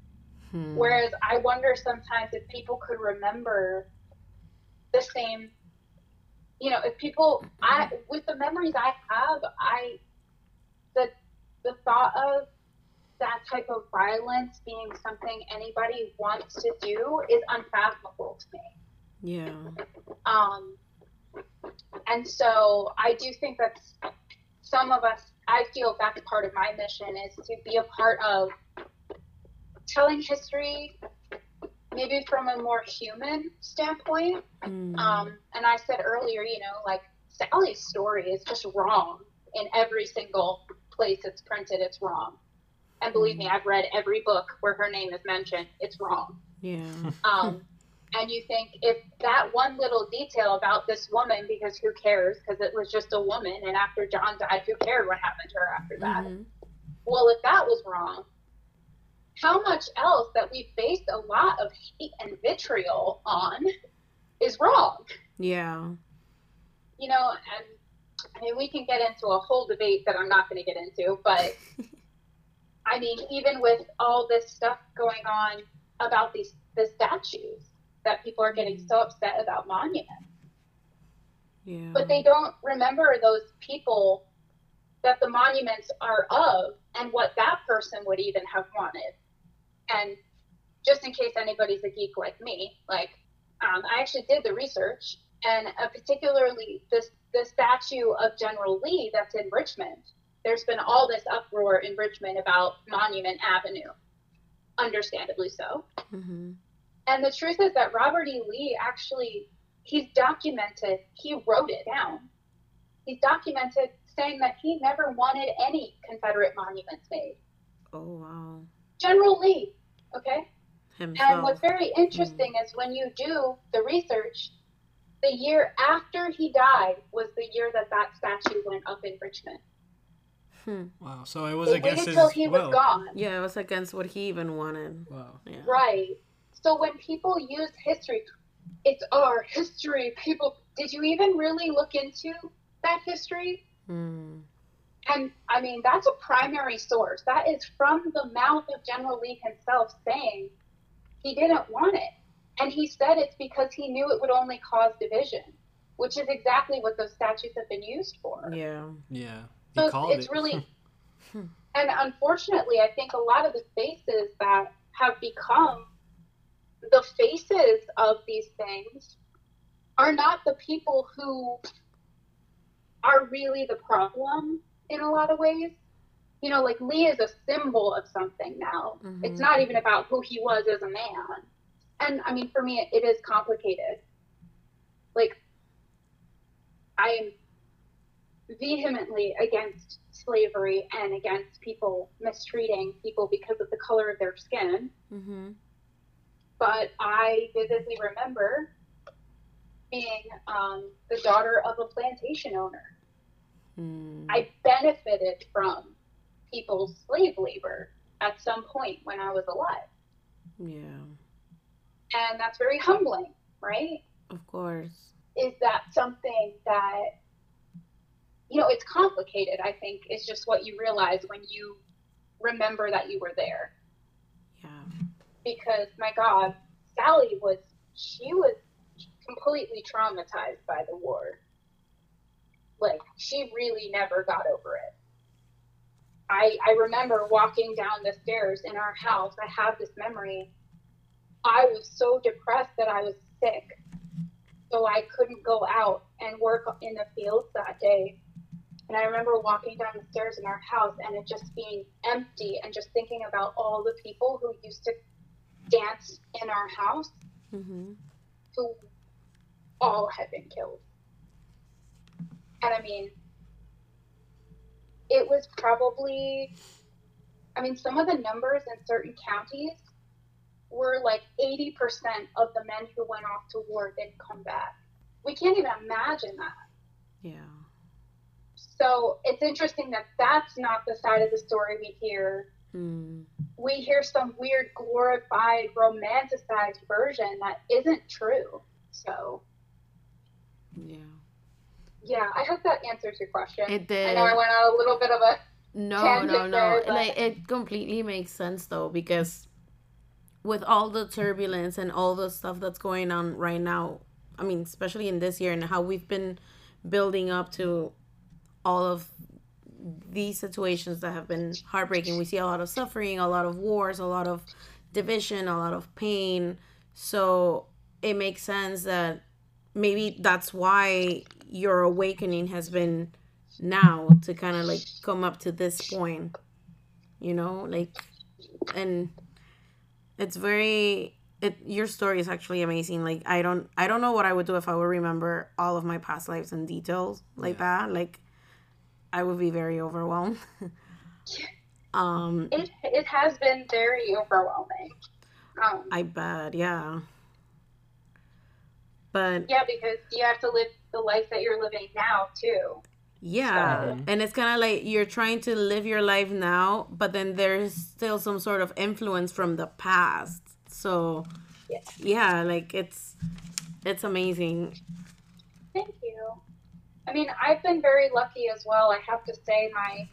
Speaker 1: Hmm.
Speaker 3: Whereas I wonder sometimes if people could remember the same, you know, if people, I with the memories I have, I the the thought of that type of violence being something anybody wants to do is unfathomable to me.
Speaker 1: yeah
Speaker 3: Um, and so I do think that some of us, I feel that's part of my mission is to be a part of telling history, maybe from a more human standpoint.
Speaker 1: Mm.
Speaker 3: Um, and I said earlier, you know, like Sally's story is just wrong in every single place it's printed. It's wrong. And believe me, I've read every book where her name is mentioned. It's wrong.
Speaker 1: yeah
Speaker 3: Um, and you think if that one little detail about this woman, because who cares? Because it was just a woman, and after John died, who cared what happened to her after that?
Speaker 1: Mhm.
Speaker 3: Well, if that was wrong, how much else that we based a lot of hate and vitriol on is wrong?
Speaker 1: yeah
Speaker 3: You know, and I mean, we can get into a whole debate that I'm not going to get into, but I mean, even with all this stuff going on about these the statues that people are getting so upset about monuments,
Speaker 1: yeah
Speaker 3: but they don't remember those people that the monuments are of and what that person would even have wanted. And just in case anybody's a geek like me, like um, I actually did the research, and uh, particularly this the statue of General Lee that's in Richmond. There's been all this uproar in Richmond about Monument Avenue, understandably so.
Speaker 1: Mm-hmm.
Speaker 3: And the truth is that Robert E. Lee actually he's documented. He wrote it down. He's documented saying that he never wanted any Confederate monuments made.
Speaker 1: Oh wow.
Speaker 3: General Lee, okay?
Speaker 1: Himself.
Speaker 3: And what's very interesting is when you do the research, the year after he died was the year that that statue went up in Richmond.
Speaker 1: Hmm.
Speaker 2: Wow. So it was
Speaker 3: They
Speaker 2: against
Speaker 3: waited
Speaker 2: his
Speaker 3: till he
Speaker 2: will.
Speaker 3: was gone.
Speaker 1: Yeah, it was against what he even wanted.
Speaker 2: Wow.
Speaker 1: Yeah.
Speaker 3: Right. So when people use history, it's our history. People, did you even really look into that history?
Speaker 1: Hmm.
Speaker 3: And I mean, that's a primary source. That is from the mouth of General Lee himself saying he didn't want it. And he said it's because he knew it would only cause division, which is exactly what those statues have been used for.
Speaker 1: Yeah.
Speaker 2: Yeah. He
Speaker 3: So
Speaker 2: called
Speaker 3: it's
Speaker 2: it.
Speaker 3: really, and unfortunately, I think a lot of the faces that have become the faces of these things are not the people who are really the problem in a lot of ways. You know, like Lee is a symbol of something now.
Speaker 1: Mhm.
Speaker 3: It's not even about who he was as a man. And I mean, for me, it, it is complicated. Like, I am vehemently against slavery and against people mistreating people because of the color of their skin.
Speaker 1: Mm-hmm.
Speaker 3: But I vividly remember being um, the daughter of a plantation owner.
Speaker 1: Hmm.
Speaker 3: I benefited from people's slave labor at some point when I was alive.
Speaker 1: Yeah.
Speaker 3: And that's very humbling, right?
Speaker 1: Of course.
Speaker 3: Is that something that, you know, it's complicated, I think, is just what you realize when you remember that you were there.
Speaker 1: Yeah.
Speaker 3: Because, my God, Sally was, she was completely traumatized by the war. Like, she really never got over it. I, I remember walking down the stairs in our house. I have this memory. I was so depressed that I was sick. So I couldn't go out and work in the fields that day. And I remember walking down the stairs in our house and it just being empty and just thinking about all the people who used to dance in our house
Speaker 1: Mm-hmm.
Speaker 3: who all had been killed. And I mean, it was probably, I mean, some of the numbers in certain counties were like 80% of the men who went off to war didn't come back. We can't even imagine that.
Speaker 1: Yeah.
Speaker 3: So it's interesting that that's not the side of the story we hear.
Speaker 1: Hmm.
Speaker 3: We hear some weird, glorified, romanticized version that isn't true. So,
Speaker 1: Yeah.
Speaker 3: yeah, I hope that answers your question.
Speaker 1: It did.
Speaker 3: I know I went on a little bit of a
Speaker 1: No, no, no.
Speaker 3: there, but-
Speaker 1: Like it completely makes sense though because with all the turbulence and all the stuff that's going on right now, I mean, especially in this year and how we've been building up to all of these situations that have been heartbreaking. We see a lot of suffering, a lot of wars, a lot of division, a lot of pain. So it makes sense that maybe that's why your awakening has been now to kind of like come up to this point you know like and it's very it your story is actually amazing like i don't i don't know what i would do if i would remember all of my past lives in details like that like i would be very overwhelmed um
Speaker 3: it, it has been very overwhelming. Um,
Speaker 1: i bet yeah but
Speaker 3: yeah, because you have to live the life that you're living now too.
Speaker 1: Yeah.
Speaker 2: So-
Speaker 1: And it's kind of like you're trying to live your life now, but then there's still some sort of influence from the past. So,
Speaker 3: Yeah.
Speaker 1: yeah, like it's it's amazing.
Speaker 3: Thank you. I mean, I've been very lucky as well. I have to say, my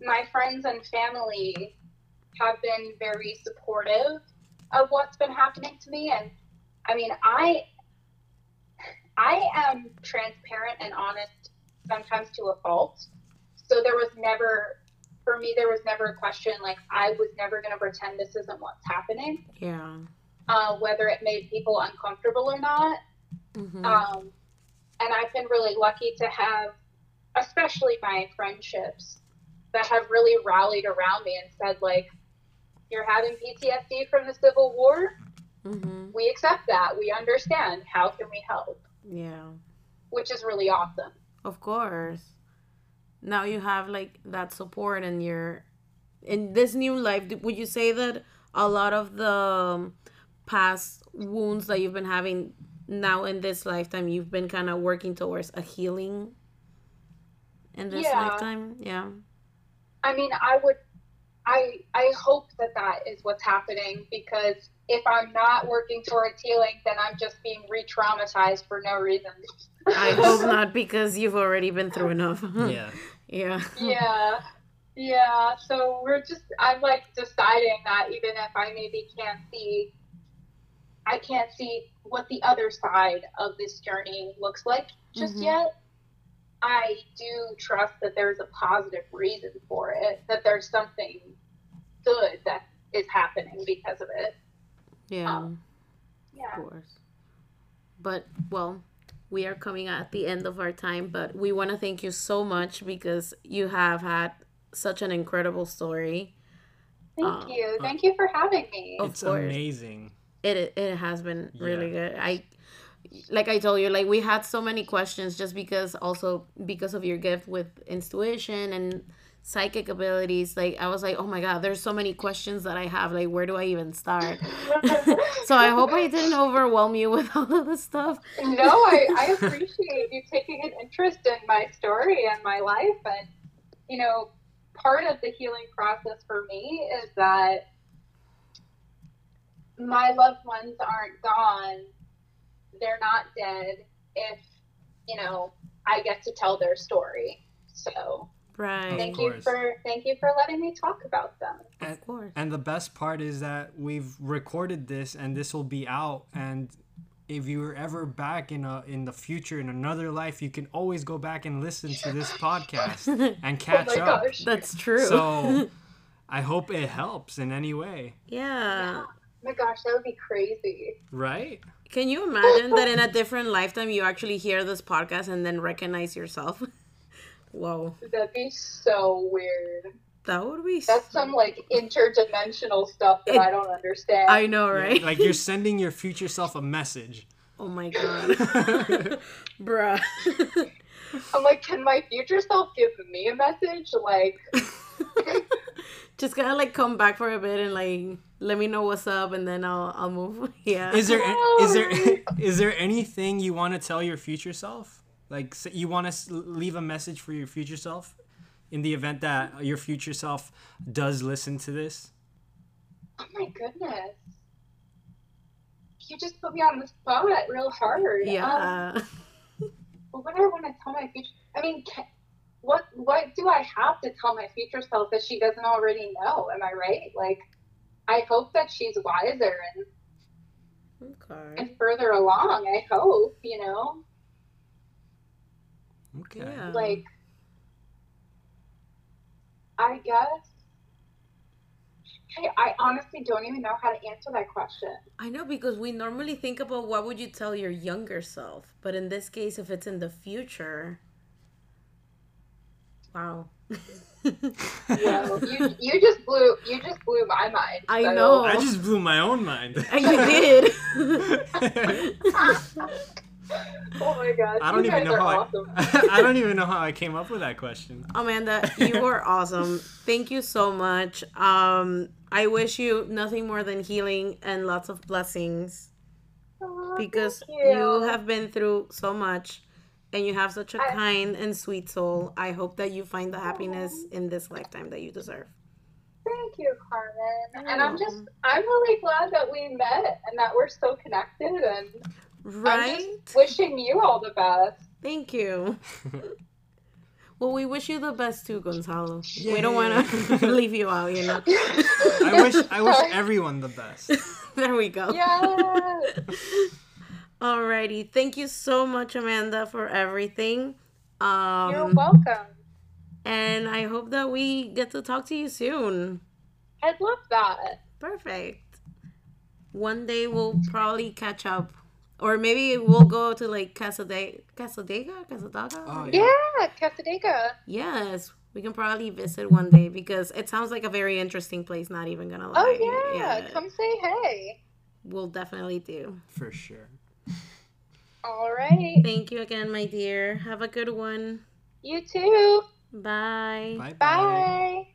Speaker 3: my friends and family have been very supportive of what's been happening to me, and I mean, I I am transparent and honest sometimes to a fault. so there was never for me there was never a question like i was never going to pretend this isn't what's happening
Speaker 1: Yeah.
Speaker 3: uh, whether it made people uncomfortable or not
Speaker 1: Mhm.
Speaker 3: um, and i've been really lucky to have especially my friendships that have really rallied around me and said like you're having ptsd from the civil war
Speaker 1: Mhm.
Speaker 3: we accept that we understand how can we help
Speaker 1: Yeah.
Speaker 3: which is really awesome
Speaker 1: Of course. Now you have like that support and you're in this new life. Would you say that a lot of the um, past wounds that you've been having now in this lifetime, you've been kind of working towards a healing in this
Speaker 3: Yeah.
Speaker 1: lifetime? Yeah.
Speaker 3: I mean, I would, I, I hope that that is what's happening because if I'm not working towards healing, then I'm just being re-traumatized for no reason.
Speaker 1: I hope not because you've already been through enough.
Speaker 2: Yeah.
Speaker 1: yeah.
Speaker 3: yeah, yeah. So we're just, I'm like deciding that even if I maybe can't see, I can't see what the other side of this journey looks like just
Speaker 1: Mhm.
Speaker 3: yet. I do trust that there's a positive reason for it, that there's something good that is happening because of it.
Speaker 1: Yeah.
Speaker 3: Um, Yeah.
Speaker 1: Of course. But well, we are coming at the end of our time, but we want to thank you so much because you have had such an incredible story.
Speaker 3: Thank
Speaker 1: Uh,
Speaker 3: you. Thank you for having me.
Speaker 1: Of
Speaker 2: it's
Speaker 1: course.
Speaker 2: amazing.
Speaker 1: It it has been really
Speaker 2: Yeah.
Speaker 1: good. I like I told you, like we had so many questions just because also because of your gift with intuition and psychic abilities. Like I was like, oh my god, there's so many questions that I have. Like where do I even start? so I hope I didn't overwhelm you with all of the stuff.
Speaker 3: no, I, I appreciate you taking an interest in my story and my life. And, you know, part of the healing process for me is that my loved ones aren't gone. They're not dead if, you know, I get to tell their story. So
Speaker 1: Right.
Speaker 3: thank you for thank you for letting me talk about them.
Speaker 2: And,
Speaker 1: Of course.
Speaker 2: and the best part is that we've recorded this and this will be out and if you were ever back in a in the future in another life you can always go back and listen to this podcast and catch
Speaker 3: oh
Speaker 2: up
Speaker 3: gosh.
Speaker 1: That's true.
Speaker 2: so i hope it helps in any way
Speaker 1: yeah.
Speaker 3: Oh my gosh, that would be crazy.
Speaker 2: right
Speaker 1: Can you imagine that in a different lifetime you actually hear this podcast and then recognize yourself? Whoa.
Speaker 3: That'd be so weird.
Speaker 1: That would be
Speaker 3: That's some like interdimensional stuff that
Speaker 1: It-
Speaker 3: I don't understand.
Speaker 1: I know, right?
Speaker 2: like you're sending your future self a message
Speaker 1: oh my god. Bruh.
Speaker 3: I'm like, can my future self give me a message? Like,
Speaker 1: Just gotta like come back for a bit and like let me know what's up and then I'll I'll move. Yeah.
Speaker 2: is there is there is there anything you want to tell your future self like you want to leave a message for your future self in the event that your future self does listen to this
Speaker 3: oh my goodness, you just put me on the spot real hard. Um,
Speaker 1: yeah.
Speaker 3: what would I want to tell my future? I mean, ca what what do I have to tell my future self that she doesn't already know? Am I right? Like, I hope that she's wiser and
Speaker 1: okay.
Speaker 3: and further along. I hope, you know,
Speaker 2: okay
Speaker 1: Yeah.
Speaker 3: like I guess. Hey, I honestly don't even know how to answer that question.
Speaker 1: I know because we normally think about what would you tell your younger self, but in this case if it's in the future. Wow.
Speaker 3: Yeah, well, you you just blew you just blew my mind.
Speaker 1: I
Speaker 3: so-
Speaker 1: know.
Speaker 2: i just blew my own mind
Speaker 1: And you did.
Speaker 3: oh my god,
Speaker 2: I don't
Speaker 3: you
Speaker 2: even
Speaker 3: guys
Speaker 2: know how
Speaker 3: awesome.
Speaker 2: I, I don't even know how I came up with that question.
Speaker 1: Amanda, you are awesome. Thank you so much. Um, I wish you nothing more than healing and lots of blessings
Speaker 3: Aw,
Speaker 1: because
Speaker 3: thank
Speaker 1: you. have been through so much and you have such a
Speaker 3: I-
Speaker 1: kind and sweet soul. I hope that you find the happiness in this lifetime that you deserve.
Speaker 3: Thank you, Carmen.
Speaker 1: You're
Speaker 3: And I'm just, I'm really glad that we met and that we're so connected and I'm
Speaker 1: Right?
Speaker 3: just wishing you all the best.
Speaker 1: Thank you. Well, we wish you the best too, Gonzalo. We don't want to leave you out, you know.
Speaker 2: I wish I wish everyone the best.
Speaker 1: there we go.
Speaker 3: Yes.
Speaker 1: Alrighty. Thank you so much, Amanda, for everything. Um,
Speaker 3: You're welcome.
Speaker 1: And I hope that we get to talk to you soon.
Speaker 3: I'd love that.
Speaker 1: Perfect. One day we'll probably catch up. Or maybe we'll go to like Casadega, Casadega, Cassadaga.
Speaker 2: Oh,
Speaker 3: Yeah, Casadega.
Speaker 1: Yes, we can probably visit one day because it sounds like a very interesting place. Not even gonna lie.
Speaker 3: Oh yeah, yeah, come say hey.
Speaker 1: We'll definitely do.
Speaker 2: For sure.
Speaker 3: All right.
Speaker 1: Thank you again, my dear. Have a good one.
Speaker 3: You too.
Speaker 1: Bye.
Speaker 2: Bye bye.
Speaker 3: Bye.